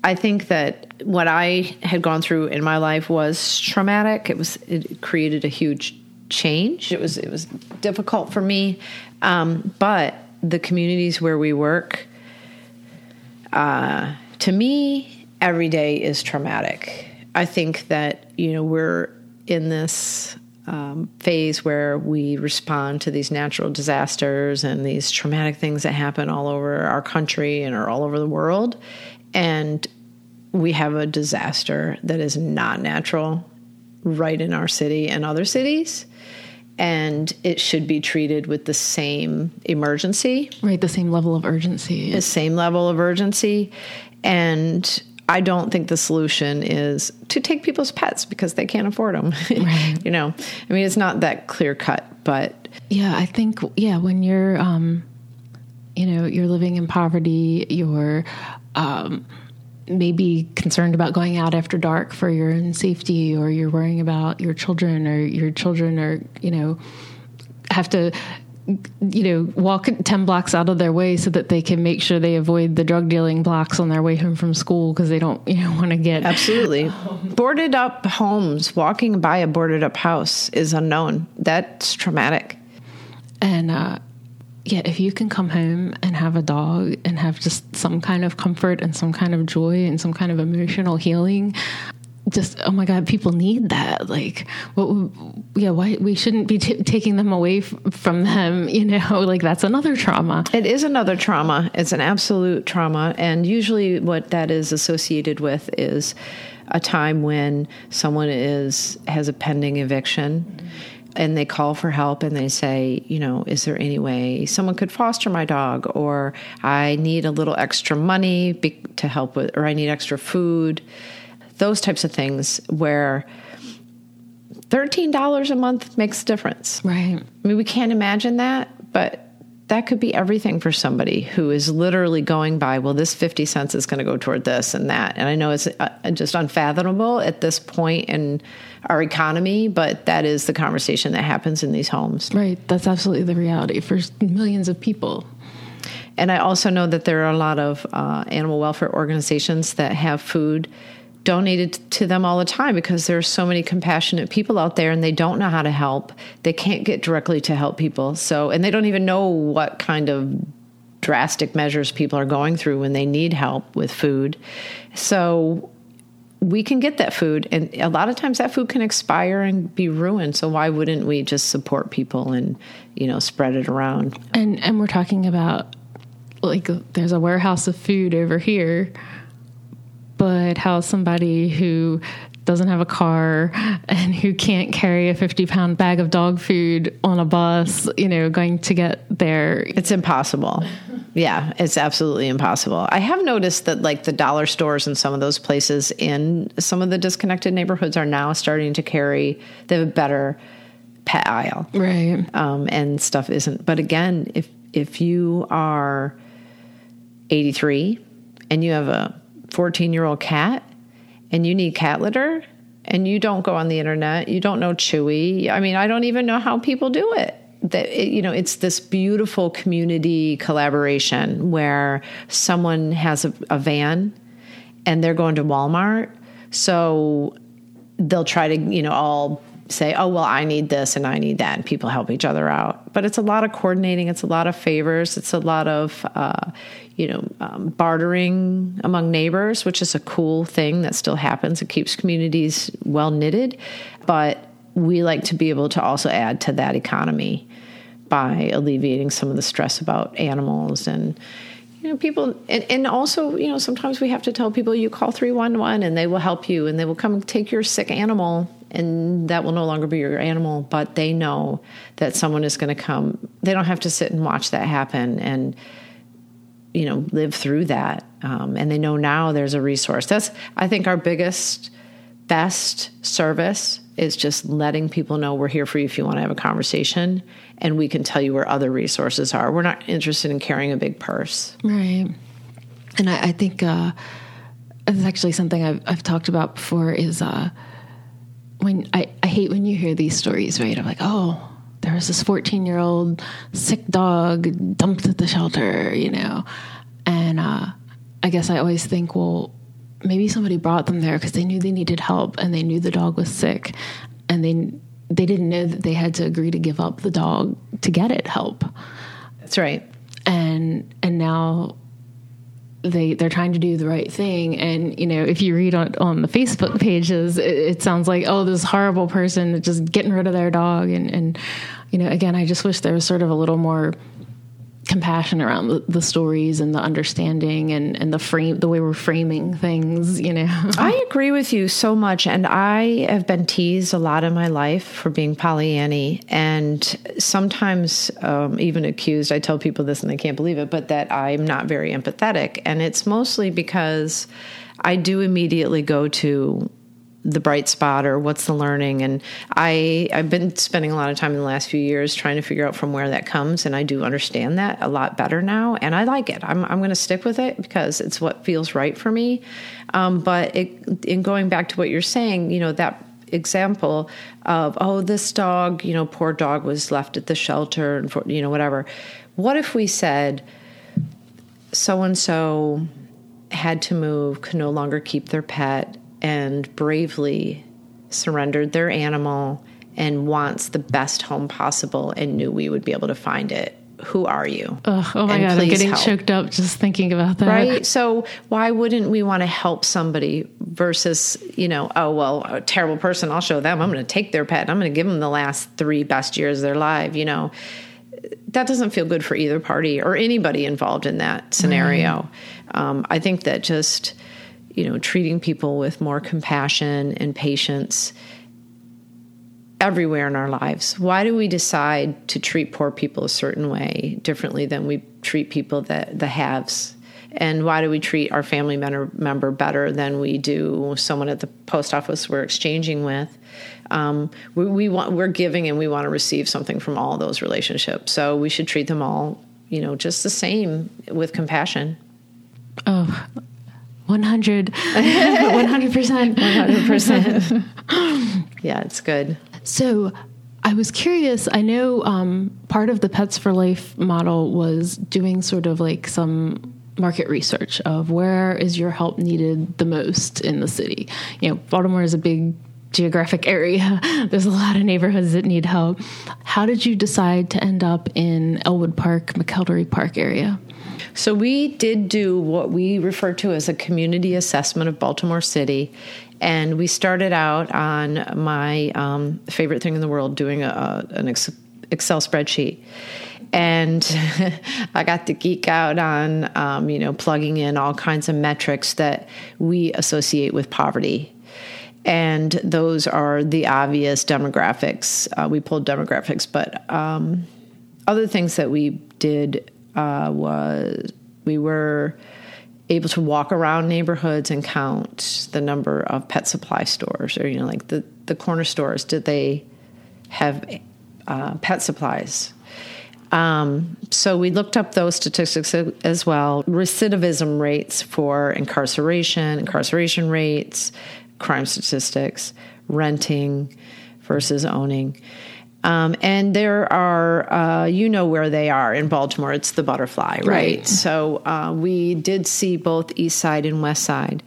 i think that what i had gone through in my life was traumatic. It was it created a huge change. It was it was difficult for me. Um, but the communities where we work uh, to me, every day is traumatic. I think that, you know, we're in this um, phase where we respond to these natural disasters and these traumatic things that happen all over our country and are all over the world. And we have a disaster that is not natural right in our city and other cities and it should be treated with the same emergency. Right, the same level of urgency. The same level of urgency. And I don't think the solution is to take people's pets because they can't afford them. Right. you know, I mean, it's not that clear cut, but. Yeah, I think, yeah, when you're, um, you know, you're living in poverty, you're, um, maybe concerned about going out after dark for your own safety or you're worrying about your children or your children are you know have to you know walk 10 blocks out of their way so that they can make sure they avoid the drug dealing blocks on their way home from school because they don't you know want to get absolutely. Boarded up homes walking by a boarded up house is unknown. That's traumatic. And uh yeah, if you can come home and have a dog and have just some kind of comfort and some kind of joy and some kind of emotional healing, just oh my god, people need that. Like, what? Yeah, why we shouldn't be t- taking them away f- from them? You know, like that's another trauma. It is another trauma. It's an absolute trauma, and usually what that is associated with is a time when someone is has a pending eviction. Mm-hmm and they call for help and they say, you know, is there any way someone could foster my dog? Or I need a little extra money to help with, or I need extra food. Those types of things where $13 a month makes a difference. Right. I mean, we can't imagine that, but that could be everything for somebody who is literally going by, well, this 50 cents is going to go toward this and that. And I know it's uh, just unfathomable at this point in our economy, but that is the conversation that happens in these homes. Right. That's absolutely the reality for millions of people. And I also know that there are a lot of uh, animal welfare organizations that have food donated to them all the time because there are so many compassionate people out there and they don't know how to help. They can't get directly to help people. So, and they don't even know what kind of drastic measures people are going through when they need help with food. So, we can get that food and a lot of times that food can expire and be ruined so why wouldn't we just support people and you know spread it around and and we're talking about like there's a warehouse of food over here but how somebody who doesn't have a car and who can't carry a 50 pound bag of dog food on a bus, you know, going to get there. It's impossible. Yeah, it's absolutely impossible. I have noticed that like the dollar stores and some of those places in some of the disconnected neighborhoods are now starting to carry, they have a better pet aisle. Right. Um, and stuff isn't. But again, if, if you are 83 and you have a 14 year old cat and you need cat litter and you don't go on the internet, you don't know Chewy. I mean, I don't even know how people do it. That it, you know, it's this beautiful community collaboration where someone has a, a van and they're going to Walmart, so they'll try to you know all say, oh, well, I need this and I need that, and people help each other out. But it's a lot of coordinating, it's a lot of favors, it's a lot of, uh, you know, um, bartering among neighbors, which is a cool thing that still happens. It keeps communities well knitted. But we like to be able to also add to that economy by alleviating some of the stress about animals and you know people and, and also you know sometimes we have to tell people you call 311 and they will help you and they will come take your sick animal and that will no longer be your animal, but they know that someone is going to come. They don't have to sit and watch that happen and you know live through that um, and they know now there's a resource. That's i think our biggest best service is just letting people know we're here for you if you want to have a conversation and we can tell you where other resources are. We're not interested in carrying a big purse. Right. And i, I think uh, it's actually something I've, I've talked about before is uh, when I, I hate when you hear these stories right? I'm like oh there was this 14 year old sick dog dumped at the shelter, you know. And uh, I guess I always think, well, maybe somebody brought them there because they knew they needed help and they knew the dog was sick and they they didn't know that they had to agree to give up the dog to get it help. That's right. And and now they they're trying to do the right thing. And you know if you read on, on the facebook pages it, it sounds like oh this horrible person just getting rid of their dog. And and you know again i just wish there was sort of a little more compassion around the, the, stories and the understanding and, and the frame the way we're framing things you know? I agree with you so much and i have been teased a lot in my life for being pollyanny and sometimes um, even accused i tell people this and they can't believe it but that i'm not very empathetic and it's mostly because i do immediately go to the bright spot or what's the learning. And i i've been spending a lot of time in the last few years trying to figure out from where that comes. And i do understand that a lot better now. And i like it. I'm, I'm going to stick with it because it's what feels right for me. Um, but it, in going back to what you're saying you know that example of oh this dog you know poor dog was left at the shelter and for, you know whatever. What if we said so and so had to move could no longer keep their pet and bravely surrendered their animal and wants the best home possible and knew we would be able to find it. Who are you? Ugh, oh my and God, I'm getting help. choked up just thinking about that. Right? So, why wouldn't we want to help somebody versus, you know, oh, well, a terrible person, I'll show them. I'm going to take their pet and I'm going to give them the last three best years of their life, you know? That doesn't feel good for either party or anybody involved in that scenario. Um, I think that just you know, treating people with more compassion and patience everywhere in our lives. Why do we decide to treat poor people a certain way differently than we treat people that the haves? And why do we treat our family member, better than we do someone at the post office we're exchanging with? Um, we, we want we're giving and we want to receive something from all those relationships. So we should treat them all, you know, just the same with compassion. Oh, 100 100% 100% yeah it's good. So i was curious i know um, part of the pets for life model was doing sort of like some market research of where is your help needed the most in the city. You know baltimore is a big geographic area. There's a lot of neighborhoods that need help. How did you decide to end up in ellwood park mcelderry park area so we did do what we refer to as a community assessment of Baltimore City. And we started out on my um, favorite thing in the world, doing a, an Excel spreadsheet. And I got to geek out on, um, you know, plugging in all kinds of metrics that we associate with poverty and those are the obvious demographics. Uh, we pulled demographics, but um, other things that we did uh, was we were able to walk around neighborhoods and count the number of pet supply stores or you know like the the corner stores. Did they have uh, pet supplies? Um, so we looked up those statistics as well. Recidivism rates for incarceration incarceration rates crime statistics renting versus owning um, and there are, uh, you know where they are in Baltimore. It's the butterfly, right? right. So uh, we did see both East Side and West Side.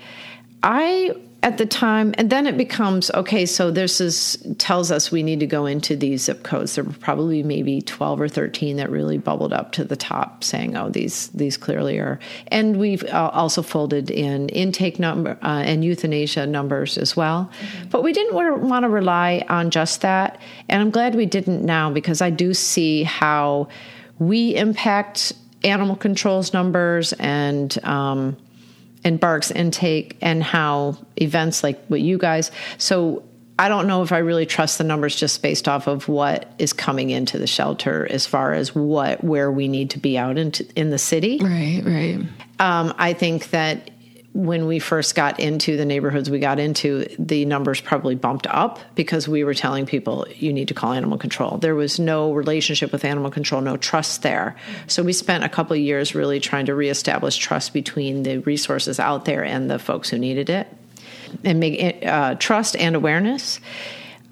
I at the time, and then it becomes okay. So this is tells us we need to go into these zip codes. There were probably maybe twelve or thirteen that really bubbled up to the top, saying, "Oh, these these clearly are." And we've uh, also folded in intake number uh, and euthanasia numbers as well. Mm-hmm. But we didn't want to rely on just that, and I'm glad we didn't now because I do see how we impact animal controls numbers and. Um, and BARCS intake and how events like what you guys. So I don't know if I really trust the numbers just based off of what is coming into the shelter as far as what where we need to be out into in the city. Right, right. Um, I think that when we first got into the neighborhoods we got into, the numbers probably bumped up because we were telling people you need to call animal control. There was no relationship with animal control, no trust there. So we spent a couple years really trying to reestablish trust between the resources out there and the folks who needed it, and make uh, trust and awareness.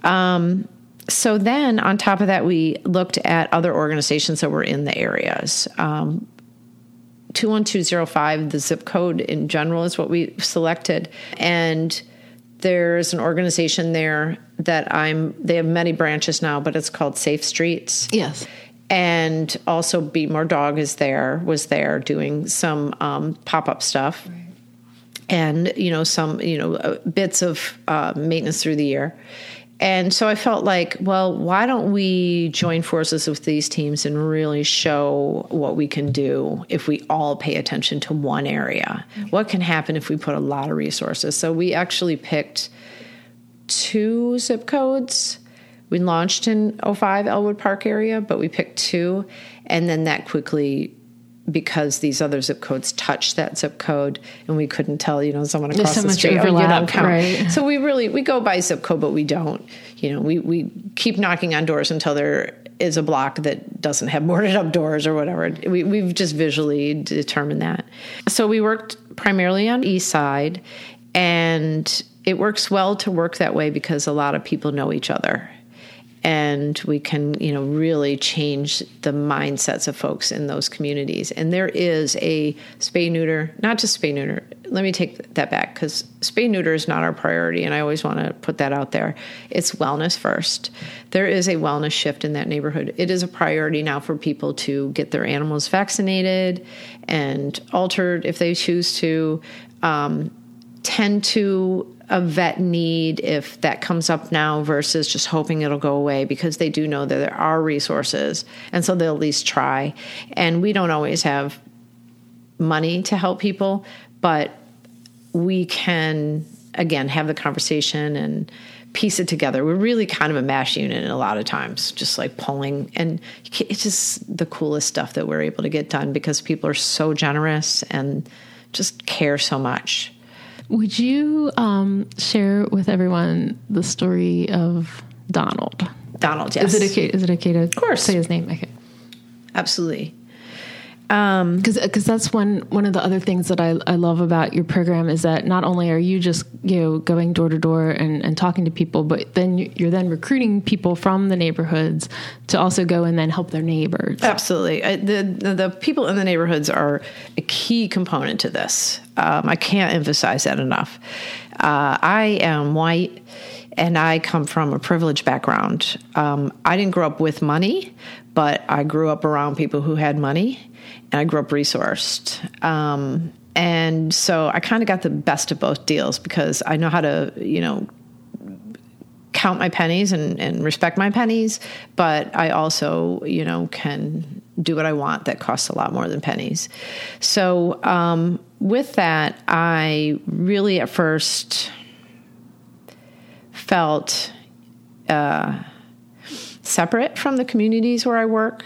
Um, so then, on top of that, we looked at other organizations that were in the areas. Um, 21205, the zip code in general is what we selected. And there's an organization there that I'm, they have many branches now, but it's called Safe Streets. Yes. And also BmoreDog is there, was there doing some um, pop up stuff. Right. And, you know, some, you know, uh, bits of uh, maintenance through the year. And so I felt like, well, why don't we join forces with these teams and really show what we can do if we all pay attention to one area? What can happen if we put a lot of resources? So we actually picked two zip codes. We launched in 05 Ellwood Park area, but we picked two. And then that quickly because these other zip codes touch that zip code and we couldn't tell you know someone across so the street overlap, oh, you don't count. right. so we really we go by zip code but we don't you know we we keep knocking on doors until there is a block that doesn't have boarded up doors or whatever. We, we've just visually determined that. So we worked primarily on east side and it works well to work that way because a lot of people know each other and we can you know really change the mindsets of folks in those communities. And there is a spay neuter not just spay neuter let me take that back because spay neuter is not our priority and i always want to put that out there. It's wellness first. There is a wellness shift in that neighborhood. It is a priority now for people to get their animals vaccinated and altered if they choose to um, tend to a vet need if that comes up now versus just hoping it'll go away because they do know that there are resources and so they'll at least try. And we don't always have money to help people but we can again have the conversation and piece it together. We're really kind of a mash unit a lot of times just like pulling and it's just the coolest stuff that we're able to get done because people are so generous and just care so much would you um, share with everyone the story of Donald? Donald, yes. Is it okay? Is it okay to of course. say his name? Okay, absolutely. Because um, because that's one one of the other things that I, I love about your program is that not only are you just you know going door to door and, and talking to people, but then you're then recruiting people from the neighborhoods to also go and then help their neighbors. Absolutely, I, the, the, the people in the neighborhoods are a key component to this. Um, I can't emphasize that enough. Uh, I am white and I come from a privileged background. Um, I didn't grow up with money, but I grew up around people who had money and I grew up resourced. Um, and so I kind of got the best of both deals because I know how to, you know, count my pennies and, and respect my pennies, but I also, you know, can do what I want that costs a lot more than pennies. So, um, with that, I really at first felt uh, separate from the communities where I work.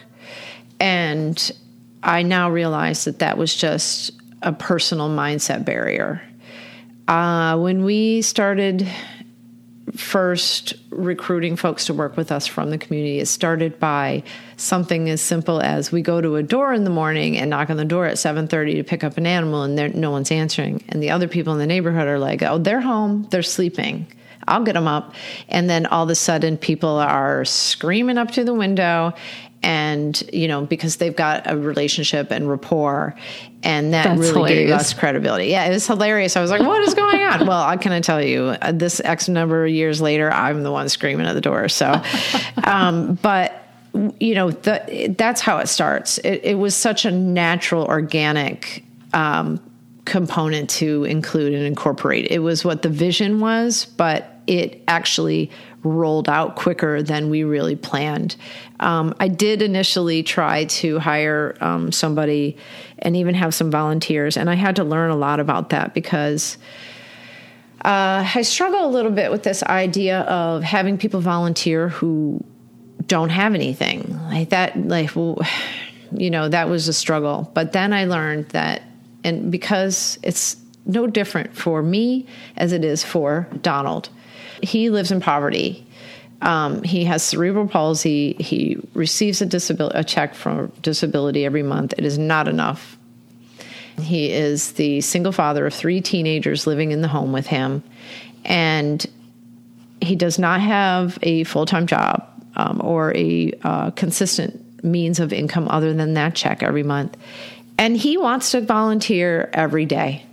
And I now realize that that was just a personal mindset barrier. Uh, when we started first recruiting folks to work with us from the community, it started by something as simple as we go to a door in the morning and knock on the door at 7.30 to pick up an animal and no one's answering. And the other people in the neighborhood are like, oh, they're home, they're sleeping. I'll get them up. And then all of a sudden, people are screaming up to the window and you know because they've got a relationship and rapport and that That's really hilarious. gave us credibility. Yeah it was hilarious. I was like what is going on? Well i can tell you uh, this x number of years later i'm the one screaming at the door so um, but you know the, that's how it starts. It, it, was such a natural organic um, component to include and incorporate. It was what the vision was but it actually rolled out quicker than we really planned. Um, I did initially try to hire um, somebody and even have some volunteers, and I had to learn a lot about that because Uh, I struggle a little bit with this idea of having people volunteer who don't have anything like that. Like, well, you know, that was a struggle. But then I learned that, and because it's no different for me as it is for Donald, he lives in poverty. Um, he has cerebral palsy. He receives a disability, a check from disability every month. It is not enough. He is the single father of three teenagers living in the home with him, and he does not have a full time job um, or a uh, consistent means of income other than that check every month. And he wants to volunteer every day.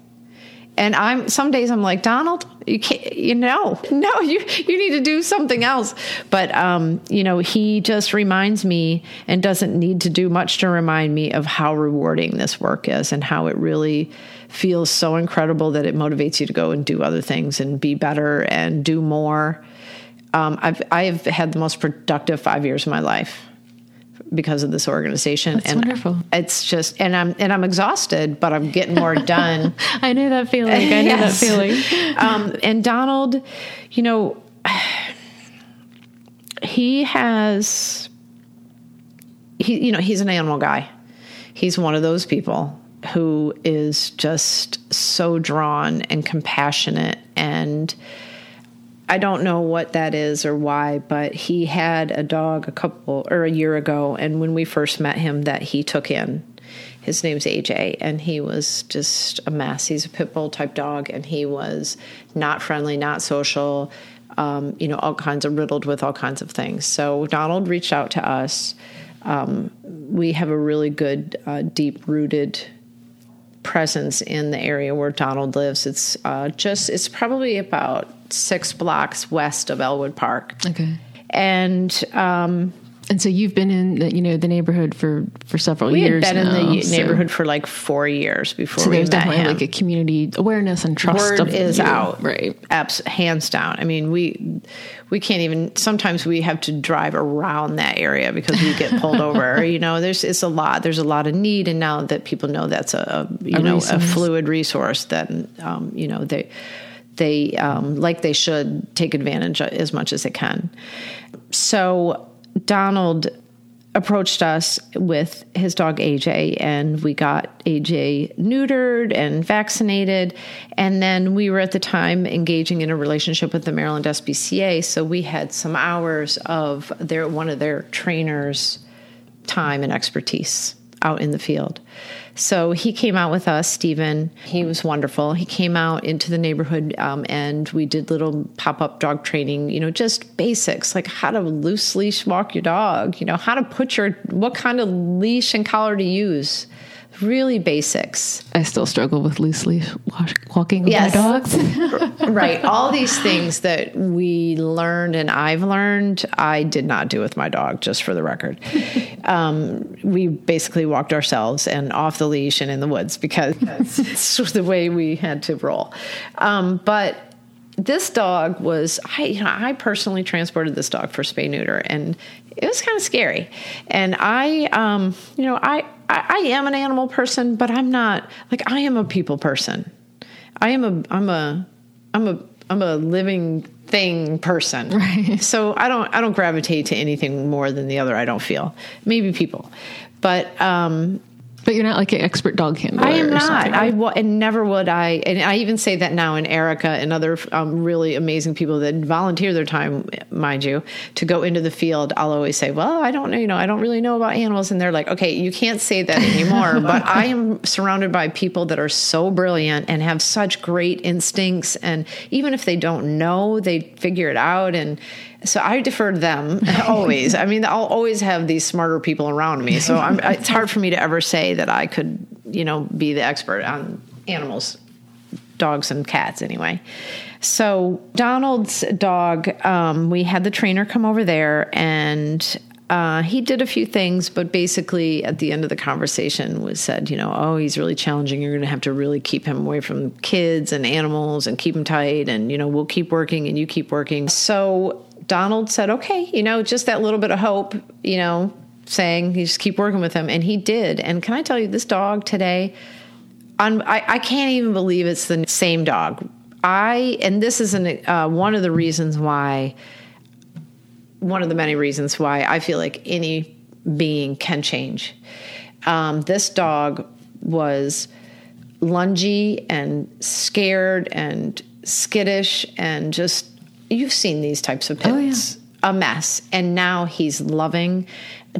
And I'm some days I'm like Donald, you can't, you know, no, you you need to do something else. But um, you know, he just reminds me and doesn't need to do much to remind me of how rewarding this work is and how it really feels so incredible that it motivates you to go and do other things and be better and do more. Um, I've I've had the most productive five years of my life because of this organization. That's and wonderful. It's just and I'm and I'm exhausted, but I'm getting more done. I know that feeling. I know Yes. that feeling. um, and Donald, you know, he has he you know he's an animal guy. He's one of those people who is just so drawn and compassionate and I don't know what that is or why, but he had a dog a couple or a year ago, and when we first met him, that he took in. His name's AJ, and he was just a mess. He's a pit bull type dog, and he was not friendly, not social, um, you know, all kinds of riddled with all kinds of things. So Donald reached out to us. Um, we have a really good, uh, deep rooted presence in the area where Donald lives. It's uh, just, it's probably about six blocks west of Ellwood Park. Okay. And um, And so you've been in the, you know the neighborhood for for several we had years. been in the so- neighborhood for like four years before So we there's definitely him. like a community awareness and trust. Word is you. out, right? Abs- hands down. I mean, we we can't even. Sometimes we have to drive around that area because we get pulled over. You know, there's it's a lot. There's a lot of need, and now that people know that's a, a you A know a fluid resource, then um, you know they they um, like they should take advantage as much as they can. So Donald approached us with his dog AJ, and we got AJ neutered and vaccinated. And then we were at the time engaging in a relationship with the Maryland SPCA, so we had some hours of their one of their trainers' time and expertise out in the field. So he came out with us, Stephen. He was wonderful. He came out into the neighborhood um, and we did little pop up dog training, you know, just basics like how to loose leash walk your dog, you know, how to put your, what kind of leash and collar to use. Really basics. I still struggle with loose leaf wash, walking Yes. my dogs. right. All these things that we learned and I've learned, I did not do with my dog, just for the record. Um, we basically walked ourselves and off the leash and in the woods because it's the way we had to roll. Um, but this dog was, I, you know, I personally transported this dog for spay neuter and it was kind of scary. And I, um, you know, I, I, I am an animal person, but I'm not like I am a people person. I am a I'm a I'm a I'm a living thing person. Right. So I don't I don't gravitate to anything more than the other. I don't feel maybe people, but um, but you're not like an expert dog handler. I am or not. something. I wa- and never would I. And I even say that now in Erica and other um, really amazing people that volunteer their time, mind you, to go into the field. I'll always say, "Well, I don't know. You know, I don't really know about animals." And they're like, "Okay, you can't say that anymore." but I am surrounded by people that are so brilliant and have such great instincts, and even if they don't know, they figure it out and. So I defer to them always. I mean, I'll always have these smarter people around me. So I'm, it's hard for me to ever say that I could, you know, be the expert on animals, dogs and cats anyway. So Donald's dog, um, we had the trainer come over there and uh, he did a few things, but basically at the end of the conversation was said, you know, oh, he's really challenging. You're going to have to really keep him away from kids and animals and keep him tight. And, you know, we'll keep working and you keep working. So Donald said, okay, you know, just that little bit of hope, you know, saying you just keep working with him. And he did. And can I tell you, this dog today, I, I can't even believe it's the same dog. I and this is an uh, one of the reasons why one of the many reasons why I feel like any being can change. Um, this dog was lungy and scared and skittish and just you've seen these types of pits. Oh, A mess. And now he's loving.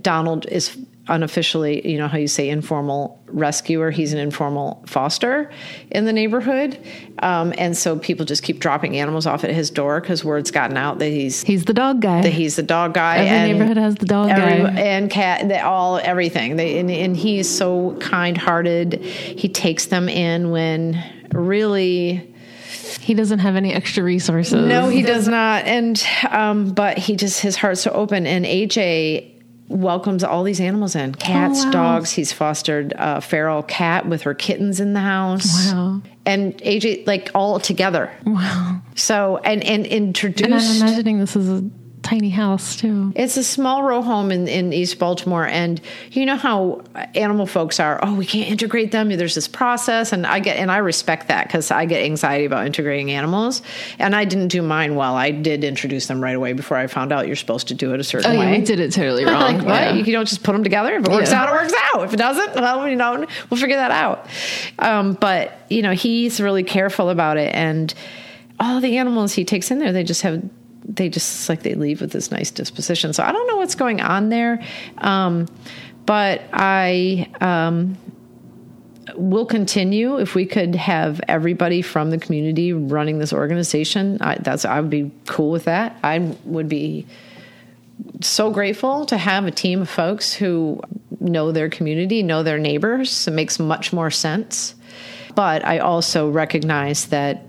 Donald is unofficially, you know how you say informal rescuer, he's an informal foster in the neighborhood. Um, and so people just keep dropping animals off at his door because word's gotten out that he's He's the dog guy. that he's the dog guy. Every and neighborhood has the dog every- guy. and cat. They all everything. They and, and he's so kind hearted. He takes them in when really He doesn't have any extra resources. no, he does not. And um, but he just his heart's so open. And AJ welcomes all these animals in cats, Oh, wow. dogs. He's fostered a feral cat with her kittens in the house. Wow. And AJ like all together. Wow. So and and And I'm imagining this is a tiny house too. It's a small row home in, in East Baltimore, and you know how animal folks are. Oh, we can't integrate them. There's this process, and I get and I respect that because I get anxiety about integrating animals, and I didn't do mine well. I did introduce them right away before I found out you're supposed to do it a certain Oh yeah, way. we did it totally wrong. like what? Yeah. You don't just put them together. If it works Yeah. out, it works out. If it doesn't, well, you know, we'll figure that out. Um, but you know, he's really careful about it, and all the animals he takes in there, they just have, they just like they leave with this nice disposition. So I don't know what's going on there, um, but I. Um, will continue if we could have everybody from the community running this organization. I, that's I would be cool with that. I would be so grateful to have a team of folks who know their community, know their neighbors. It makes much more sense. But I also recognize that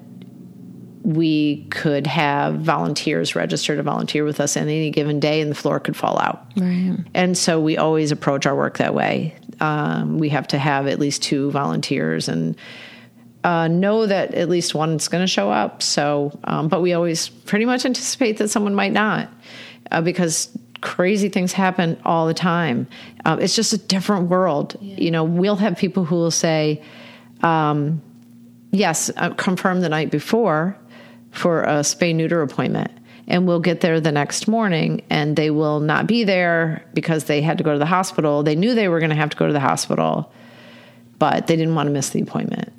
we could have volunteers register to volunteer with us on any given day and the floor could fall out. Right. And so we always approach our work that way. Um, we have to have at least two volunteers and uh, know that at least one's going to show up. So, um, but we always pretty much anticipate that someone might not uh, because crazy things happen all the time. Uh, it's just a different world. You know, we'll have people who will say, um, yes, uh, confirm the night before for a spay neuter appointment. And we'll get there the next morning and they will not be there because they had to go to the hospital. They knew they were going to have to go to the hospital, but they didn't want to miss the appointment.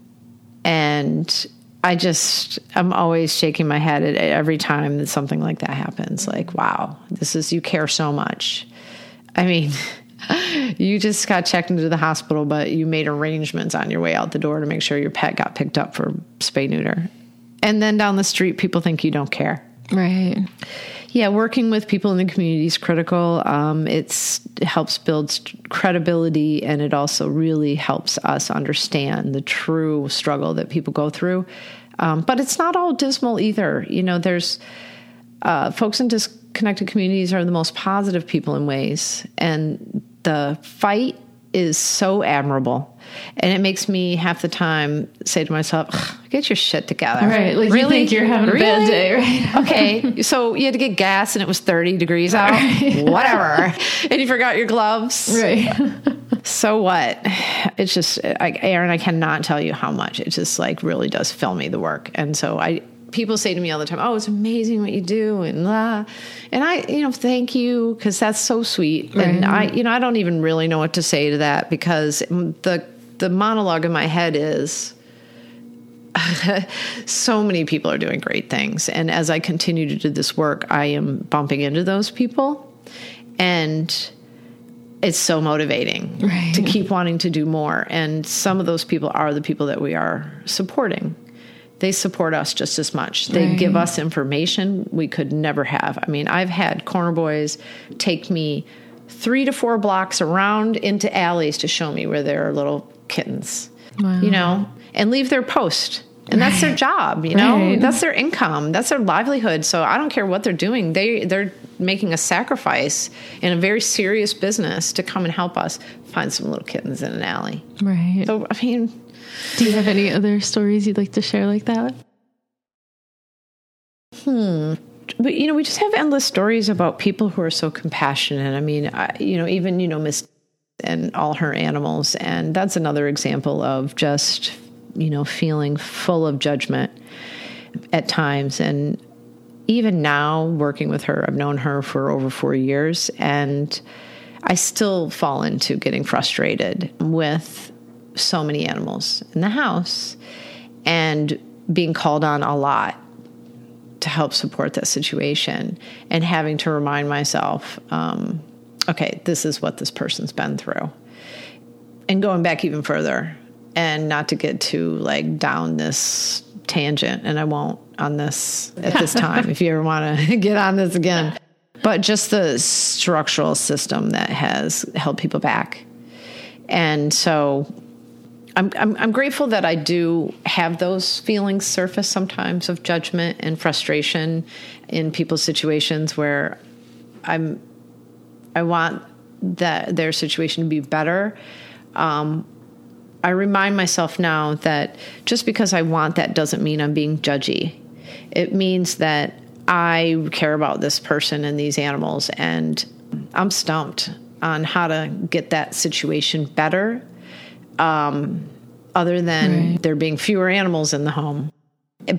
And I just, I'm always shaking my head at every time that something like that happens. Like, wow, this is, you care so much. I mean, you just got checked into the hospital, but you made arrangements on your way out the door to make sure your pet got picked up for spay neuter. And then down the street, people think you don't care. Right. Yeah, working with people in the community is critical. Um, it's, it helps build credibility, and it also really helps us understand the true struggle that people go through. Um, but it's not all dismal either. You know, there's uh, folks in disconnected communities are the most positive people in ways, and the fight is so admirable. And it makes me half the time say to myself, "Get your shit together." Right, like you think you're having a bad day, right? okay, so you had to get gas and it was 30 degrees out. Whatever. and you forgot your gloves. Right. So what? It's just, I, Aaron, I cannot tell you how much it just like really does fill me the work. And so I, people say to me all the time, "Oh, it's amazing what you do," and blah. And I, you know, thank you because that's so sweet. And I, you know, I don't even really know what to say to that because the the monologue in my head is so many people are doing great things. And as I continue to do this work, I am bumping into those people. And it's so motivating Right. to keep wanting to do more. And some of those people are the people that we are supporting. They support us just as much. They Right. give us information we could never have. I mean, I've had corner boys take me three to four blocks around into alleys to show me where there are little kittens, Wow. you know, and leave their post. And that's their job, you know. Right. That's their income. That's their livelihood. So I don't care what they're doing. They they're making a sacrifice in a very serious business to come and help us find some little kittens in an alley. Right. So I mean, Do you have any other stories you'd like to share like that? Hmm. But you know, we just have endless stories about people who are so compassionate. I mean, I, you know, even you know Miss and all her animals, and that's another example of just you know feeling full of judgment. at times. And even now, working with her, I've known her for over four years, and I still fall into getting frustrated with so many animals in the house and being called on a lot to help support that situation and having to remind myself, um, okay, this is what this person's been through. And going back even further and not to get too like down this tangent, and I won't on this at this time if you ever want to get on this again. But just the structural system that has held people back. And so I'm, I'm, I'm grateful that I do have those feelings surface sometimes of judgment and frustration in people's situations where I'm I want that their situation to be better. Um, I remind myself now that just because I want that doesn't mean I'm being judgy. It means that I care about this person and these animals, and I'm stumped on how to get that situation better um, other than right. there being fewer animals in the home.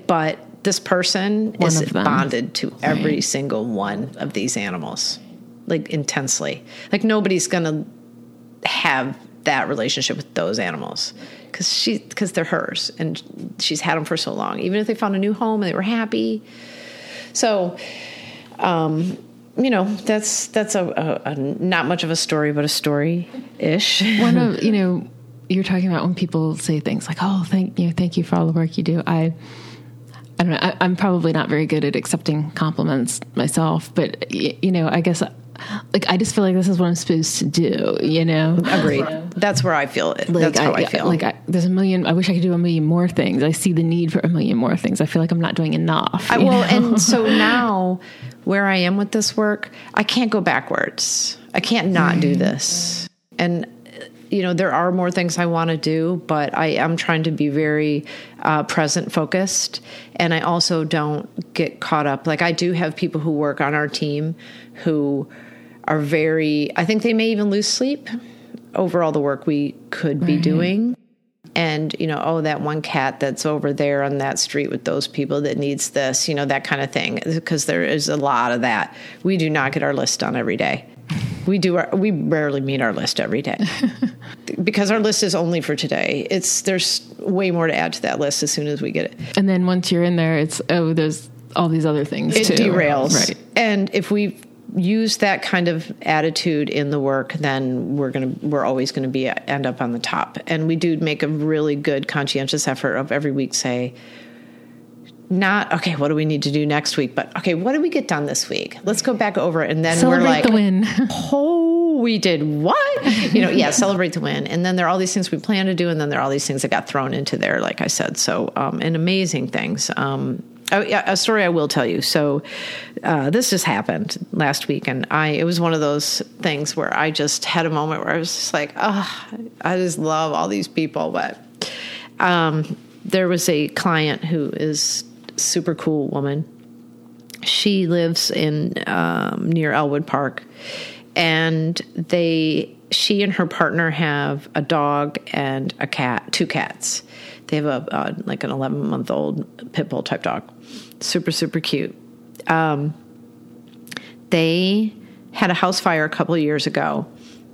But this person one is bonded to every right. single one of these animals, like intensely. Like nobody's going to have that relationship with those animals because she because they're hers and she's had them for so long. Even if they found a new home and they were happy, so. Um, you know that's that's a, a, a, not much of a story, but a story ish. One of you know you're talking about when people say things like, "Oh, thank you, thank you for all the work you do." I, I don't know. I, am probably not very good at accepting compliments myself, but you know, I guess like I just feel like this is what I'm supposed to do. You know, agreed. That's where I feel it. Like, That's how I, I feel. Like I, there's a million. I wish I could do a million more things. I see the need for a million more things. I feel like I'm not doing enough. I, well, know? and so now where I am with this work, I can't go backwards. I can't not do mm. this. And you know, there are more things I want to do, but I am trying to be very uh, present focused. And I also don't get caught up. Like, I do have people who work on our team who are very, I think they may even lose sleep over all the work we could be doing. And, you know, oh, that one cat that's over there on that street with those people that needs this, you know, that kind of thing. Because there is a lot of that. We do not get our list done every day. We do our, we rarely meet our list every day because our list is only for today. It's there's way more to add to that list as soon as we get it. And then once you're in there, it's oh, there's all these other things. It too. derails, right? And if we use that kind of attitude in the work, then we're gonna we're always gonna be end up on the top. And we do make a really good conscientious effort of every week say not okay what do we need to do next week? But okay what did we get done this week? Let's go back over it and then celebrate we're like the win. oh we did what? You know yeah celebrate the win. And then there are all these things we plan to do and then there are all these things that got thrown into there like i said. So um, and amazing things. Um, Oh, yeah, a story I will tell you. So, uh, this just happened last week, and I it was one of those things where I just had a moment where I was just like, oh, I just love all these people. But um, there was a client who is super cool woman. She lives in um, near Ellwood Park, and they she and her partner have a dog and a cat, two cats. They have a uh, like an 11 month old pit bull type dog, super super cute. Um, they had a house fire a couple years ago,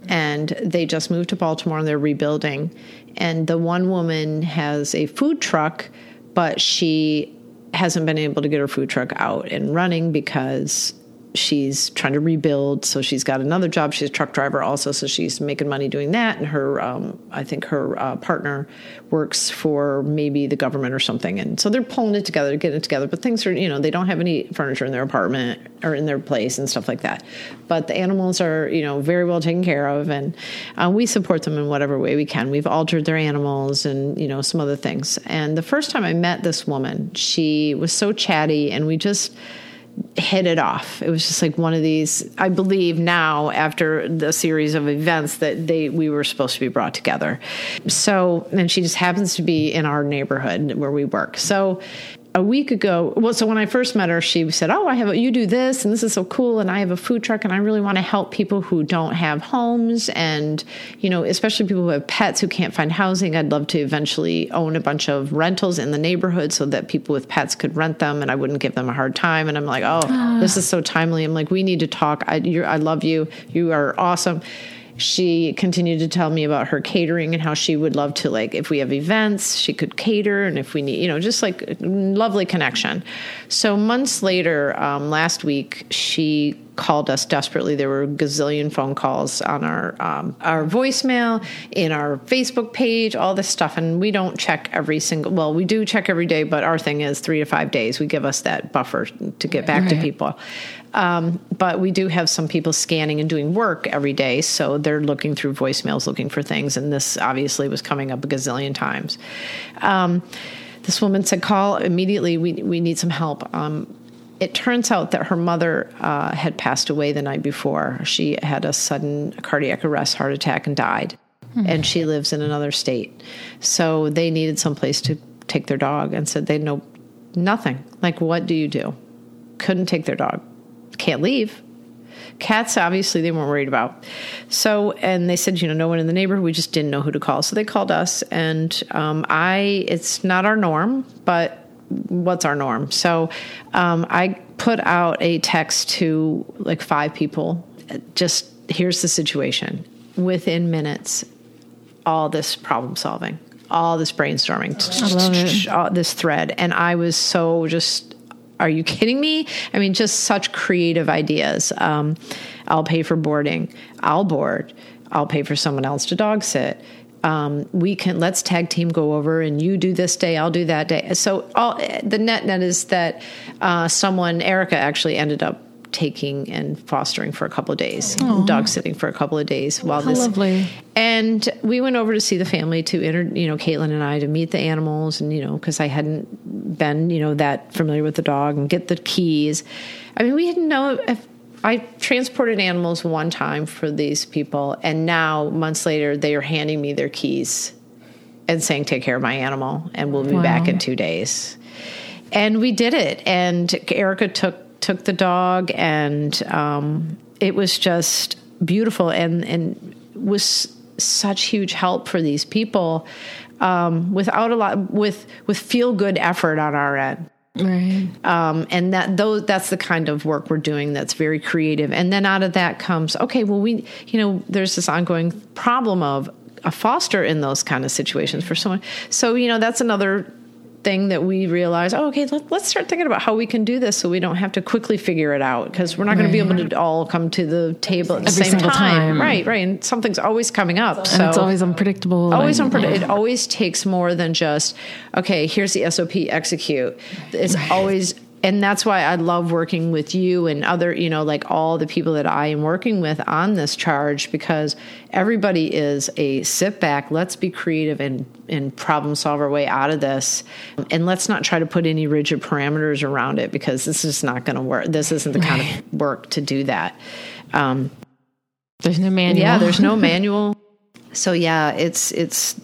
and they just moved to Baltimore and they're rebuilding. And the one woman has a food truck, but she hasn't been able to get her food truck out and running because she's trying to rebuild. So she's got another job. She's a truck driver also, so she's making money doing that. And her, um, I think her uh, partner works for maybe the government or something. And so they're pulling it together, getting it together. But things are, you know, they don't have any furniture in their apartment or in their place and stuff like that. But the animals are, you know, very well taken care of, and uh, we support them in whatever way we can. We've altered their animals and you know some other things. And the first time I met this woman, she was so chatty, and we just hit it off. It was just like one of these. I believe now, after the series of events, that they we were supposed to be brought together. So, and she just happens to be in our neighborhood where we work. So, a week ago, well, so when I first met her, she said, "Oh, I have a, you do this, and this is so cool, and I have a food truck, and I really want to help people who don't have homes, and you know, especially people who have pets who can't find housing. I'd love to eventually own a bunch of rentals in the neighborhood so that people with pets could rent them, and I wouldn't give them a hard time." And I'm like, "Oh, this is so timely." I'm like, "We need to talk. I, I love you. You are awesome." She continued to tell me about her catering and how she would love to like if we have events she could cater and if we need you know just like lovely connection. So months later um, last week she called us desperately. There were a gazillion phone calls on our um, our voicemail in our facebook page all this stuff and we don't check every single well we do check every day but our thing is three to five days we give us that buffer to get back right. to people um, but we do have some people scanning and doing work every day. So they're looking through voicemails looking for things. And this obviously was coming up a gazillion times. Um, this woman said, Call immediately. We, we need some help. Um, it turns out that her mother uh, had passed away the night before. She had a sudden cardiac arrest, heart attack, and died. Mm-hmm. And she lives in another state. So they needed some place to take their dog and said they know nothing. Like, what do you do? Couldn't take their dog can't leave. Cats, obviously, they weren't worried about. So, and they said, you know, no one in the neighborhood. We just didn't know who to call. So they called us, and um, I, it's not our norm, but what's our norm? So um, I put out a text to like five people. Just here's the situation. Within minutes, all this problem solving, all this brainstorming, this thread. And I was so just are you kidding me? I mean, just such creative ideas. Um, I'll pay for boarding. I'll board. I'll pay for someone else to dog sit. Um, we can let's tag team go over and you do this day i'll do that day so all the net net is that uh, someone erica actually ended up taking and fostering for a couple of days, Aww. dog sitting for a couple of days while How this. Lovely. And we went over to see the family to enter, you know, Caitlin and I to meet the animals, and you know, because I hadn't been, you know, that familiar with the dog and get the keys. I mean, we didn't know if I transported animals one time for these people, and now months later, they are handing me their keys and saying, "Take care of my animal, and we'll be wow. back in two days." And we did it. And Erica took took the dog, and um, it was just beautiful and and was such huge help for these people um, without a lot with with feel good effort on our end. Right. Um, and that those that's the kind of work we're doing that's very creative. And then out of that comes, okay, well we you know, there's this ongoing problem of a foster in those kind of situations for someone. So, you know, that's another thing that we realize, oh, okay, let, us start thinking about how we can do this so we don't have to quickly figure it out because we're not going to be able to all come to the table at the Every same time. time. Right, right. And something's always coming up. And so it's always unpredictable. Always unpredictable. Yeah. It always takes more than just, okay, here's the SOP, execute. It's right. always and that's why I love working with you and other, you know, like all the people that I am working with on this charge because everybody is a sit back, let's be creative and, and problem solve our way out of this. And let's not try to put any rigid parameters around it because this is not going to work. This isn't the kind of work to do that. Um, there's no manual. Yeah, there's no manual. So yeah, it's it's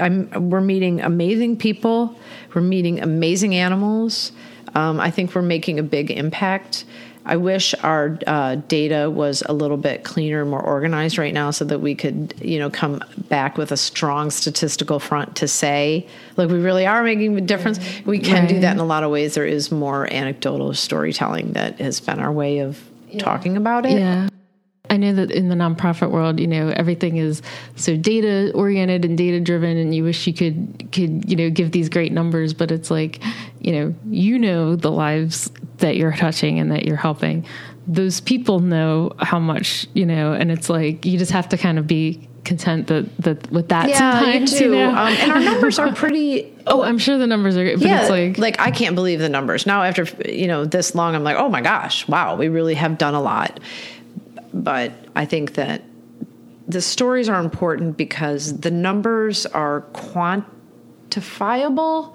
I'm we're meeting amazing people. We're meeting amazing animals. Um, I think we're making a big impact. I wish our uh, data was a little bit cleaner, more organized right now, so that we could, you know, come back with a strong statistical front to say, like, we really are making a difference. We can right. do that in a lot of ways. There is more anecdotal storytelling that has been our way of yeah. talking about it. Yeah. I know that in the nonprofit world, you know, everything is so data oriented and data driven, and you wish you could could you know give these great numbers, but it's like, you know, you know the lives that you're touching and that you're helping. Those people know how much you know, and it's like you just have to kind of be content that that with that yeah, sometimes you do. You know? um, and our numbers are pretty oh i'm sure the numbers are but yeah, it's like like i can't believe the numbers now after you know this long i'm like oh my gosh wow we really have done a lot but I think that the stories are important because the numbers are quantifiable,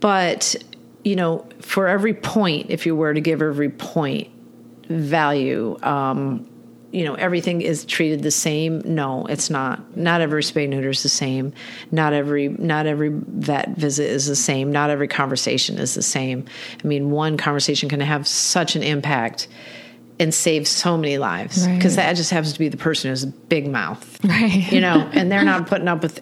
but you know, for every point, if you were to give every point value, um, you know everything is treated the same. No it's not. Not every spay neuter is the same. Not every not every vet visit is the same. Not every conversation is the same. I mean one conversation can have such an impact and save so many lives. Because Right. that just happens to be the person who's a big mouth. Right. you know and they're not putting up with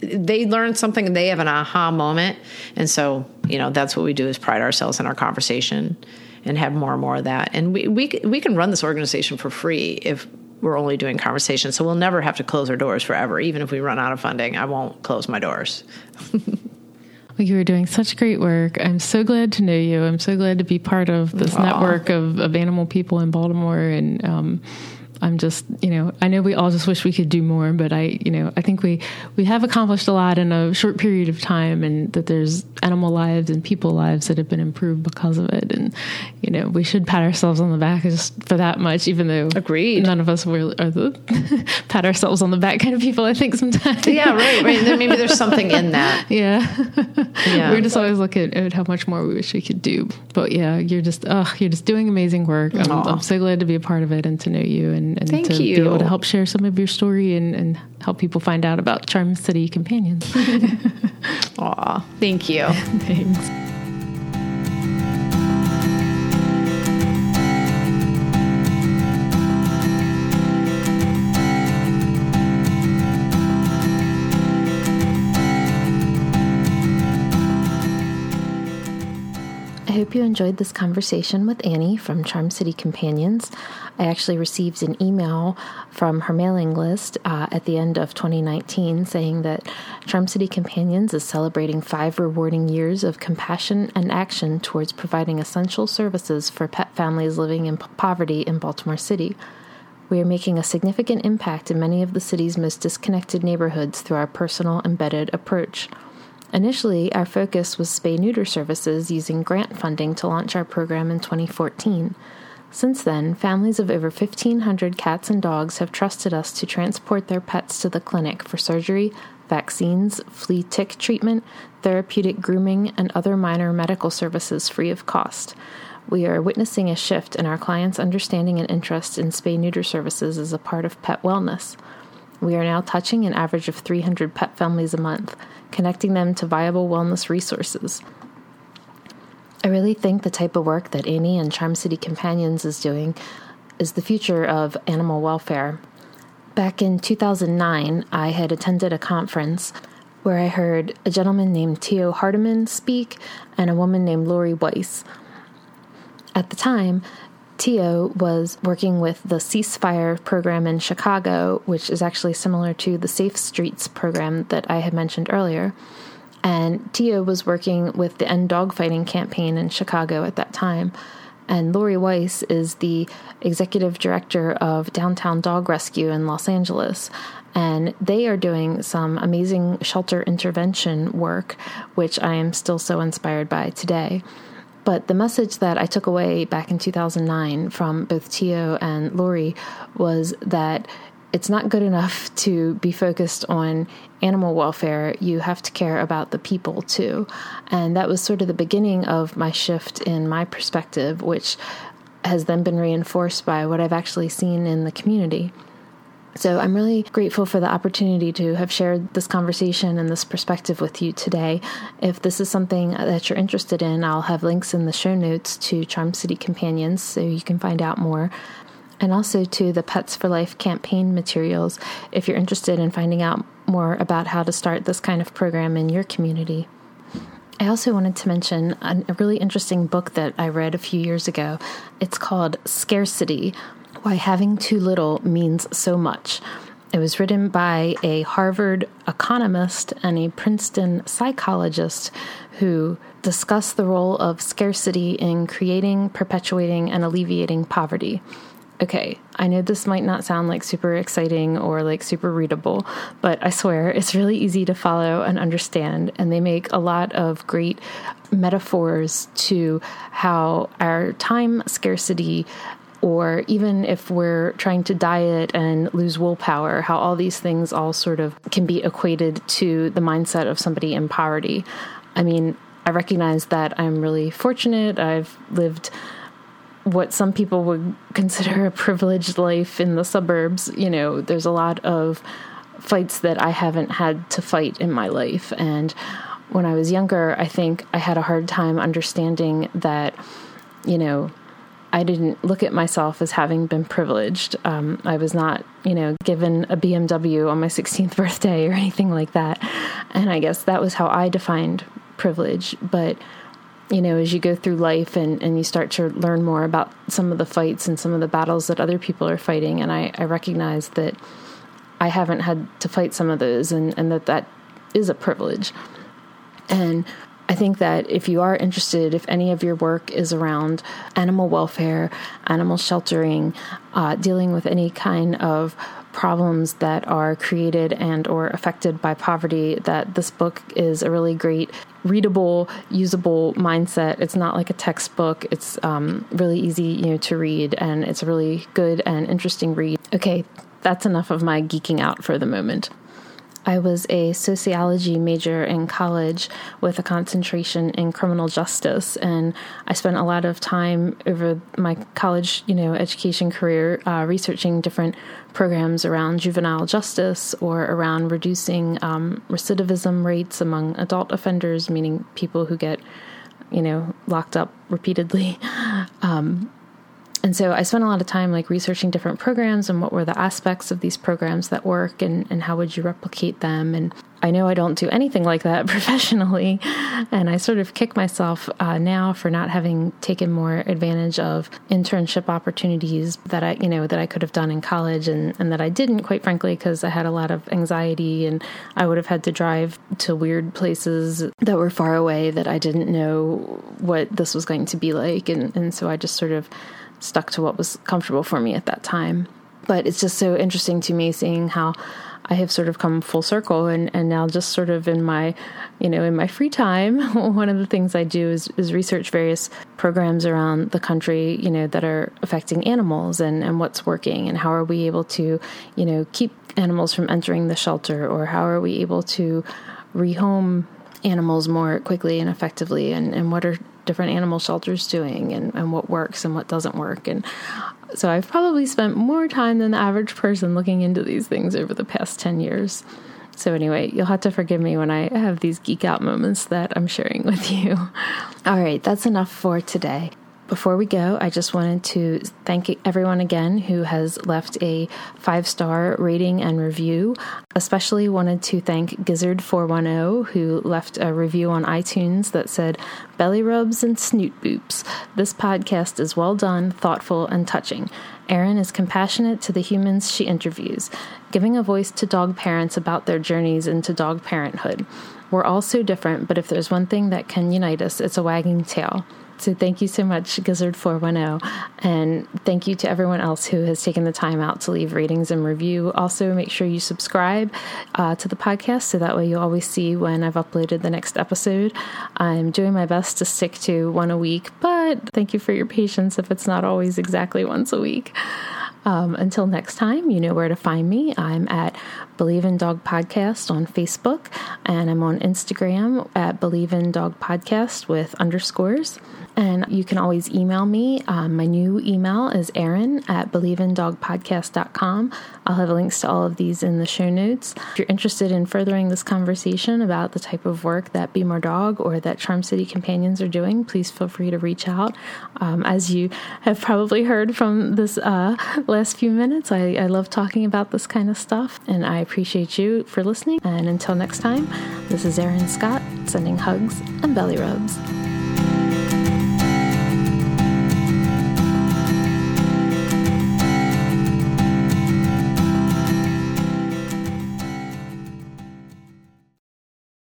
they learn something and they have an aha moment. And so you know that's what we do is pride ourselves in our conversation and have more and more of that. And we we, we can run this organization for free if we're only doing conversations. So we'll never have to close our doors forever. Even if we run out of funding i won't close my doors you are doing such great work. I'm so glad to know you. I'm so glad to be part of this Aw. network of, of animal people in Baltimore. And um, I'm just, you know, I know we all just wish we could do more, but I, you know, I think we we have accomplished a lot in a short period of time, and that there's animal lives and people lives that have been improved because of it. And you know, we should pat ourselves on the back just for that much, even though Agreed. none of us were, are the pat ourselves on the back kind of people. I think sometimes. yeah right right maybe there's something in that Yeah. Yeah. We're just always looking at how much more we wish we could do. But yeah, you're just, oh, you're just doing amazing work. I'm, I'm so glad to be a part of it and to know you and, and Thank to be able to help share some of your story and, and help people find out about Charm City Companions. Aw, thank you Thanks. I hope you enjoyed this conversation with Annie from Charm City Companions. I actually received an email from her mailing list uh, at the end of 2019 saying that Charm City Companions is celebrating five rewarding years of compassion and action towards providing essential services for pet families living in poverty in Baltimore City. We are making a significant impact in many of the city's most disconnected neighborhoods through our personal embedded approach. Initially, our focus was spay neuter services using grant funding to launch our program in 2014. Since then, families of over 1,500 cats and dogs have trusted us to transport their pets to the clinic for surgery, vaccines, flea tick treatment, therapeutic grooming, and other minor medical services free of cost. We are witnessing a shift in our clients' understanding and interest in spay neuter services as a part of pet wellness. We are now touching an average of 300 pet families a month, connecting them to viable wellness resources. I really think the type of work that Annie and Charm City Companions is doing is the future of animal welfare. Back in 2009, I had attended a conference where I heard a gentleman named Tio Hardiman speak and a woman named Lori Weise. At the time, Tio was working with the Ceasefire program in Chicago, which is actually similar to the Safe Streets program that I had mentioned earlier. And Tio was working with the End Dogfighting campaign in Chicago at that time. And Lori Weise is the executive director of Downtown Dog Rescue in Los Angeles. And they are doing some amazing shelter intervention work, which I am still so inspired by today. But the message that I took away back in 2009 from both Tio and Lori was that it's not good enough to be focused on animal welfare. You have to care about the people too. And that was sort of the beginning of my shift in my perspective, which has then been reinforced by what I've actually seen in the community. So I'm really grateful for the opportunity to have shared this conversation and this perspective with you today. If this is something that you're interested in, I'll have links in the show notes to Charm City Companions so you can find out more. And also to the Pets for Life campaign materials if you're interested in finding out more about how to start this kind of program in your community. I also wanted to mention a really interesting book that I read a few years ago. It's called Scarcity Why Having Too Little Means So Much. It was written by a Harvard economist and a Princeton psychologist who discuss the role of scarcity in creating, perpetuating, and alleviating poverty. Okay, I know this might not sound like super exciting or like super readable, but I swear it's really easy to follow and understand. And they make a lot of great metaphors to how our time scarcity, or even if we're trying to diet and lose willpower, how all these things all sort of can be equated to the mindset of somebody in poverty. I mean, I recognize that I'm really fortunate. I've lived what some people would consider a privileged life in the suburbs, you know, there's a lot of fights that I haven't had to fight in my life. And when I was younger, I think I had a hard time understanding that, you know, I didn't look at myself as having been privileged. Um, I was not, you know, given a BMW on my 16th birthday or anything like that. And I guess that was how I defined privilege. But, you know, as you go through life and, and you start to learn more about some of the fights and some of the battles that other people are fighting, and I, I recognize that I haven't had to fight some of those and, and that that is a privilege. And I think that if you are interested, if any of your work is around animal welfare, animal sheltering, uh, dealing with any kind of problems that are created and or affected by poverty that this book is a really great readable usable mindset. It's not like a textbook. It's um, really easy you know to read and it's a really good and interesting read. Okay that's enough of my geeking out for the moment I was a sociology major in college with a concentration in criminal justice, and I spent a lot of time over my college, you know, education career uh, researching different programs around juvenile justice or around reducing um, recidivism rates among adult offenders, meaning people who get, you know, locked up repeatedly. Um, and so I spent a lot of time like researching different programs and what were the aspects of these programs that work and, and how would you replicate them. And I know I don't do anything like that professionally. And I sort of kick myself uh, now for not having taken more advantage of internship opportunities that I, you know, that I could have done in college and, and that I didn't, quite frankly, because I had a lot of anxiety and I would have had to drive to weird places that were far away that I didn't know what this was going to be like. And, and so I just sort of stuck to what was comfortable for me at that time. But it's just so interesting to me seeing how I have sort of come full circle and, and now just sort of in my you know in my free time one of the things I do is, is research various programs around the country you know that are affecting animals and, and what's working and how are we able to you know keep animals from entering the shelter or how are we able to rehome animals more quickly and effectively and, and what are different animal shelters doing and, and what works and what doesn't work. And so I've probably spent more time than the average person looking into these things over the past 10 years. So, anyway, you'll have to forgive me when I have these geek out moments that I'm sharing with you. All right, that's enough for today. Before we go, I just wanted to thank everyone again who has left a five star rating and review. Especially wanted to thank Gizzard410 who left a review on iTunes that said, Belly rubs and snoot boops. This podcast is well done, thoughtful, and touching. Erin is compassionate to the humans she interviews, giving a voice to dog parents about their journeys into dog parenthood. We're all so different, but if there's one thing that can unite us, it's a wagging tail. So thank you so much, Gizzard410. And thank you to everyone else who has taken the time out to leave ratings and review. Also, make sure you subscribe uh, to the podcast so that way you'll always see when I've uploaded the next episode. I'm doing my best to stick to one a week, but thank you for your patience if it's not always exactly once a week. Um, until next time, you know where to find me. I'm at Believe in Dog Podcast on Facebook, and I'm on Instagram at Believe in Dog Podcast with underscores. And you can always email me. Um, my new email is Erin at believeindogpodcast.com. I'll have links to all of these in the show notes. If you're interested in furthering this conversation about the type of work that BmoreDog or that Charm City Companions are doing, please feel free to reach out. Um, as you have probably heard from this uh, last few minutes, I, I love talking about this kind of stuff, and I appreciate you for listening. And until next time, this is Erin Scott sending hugs and belly rubs.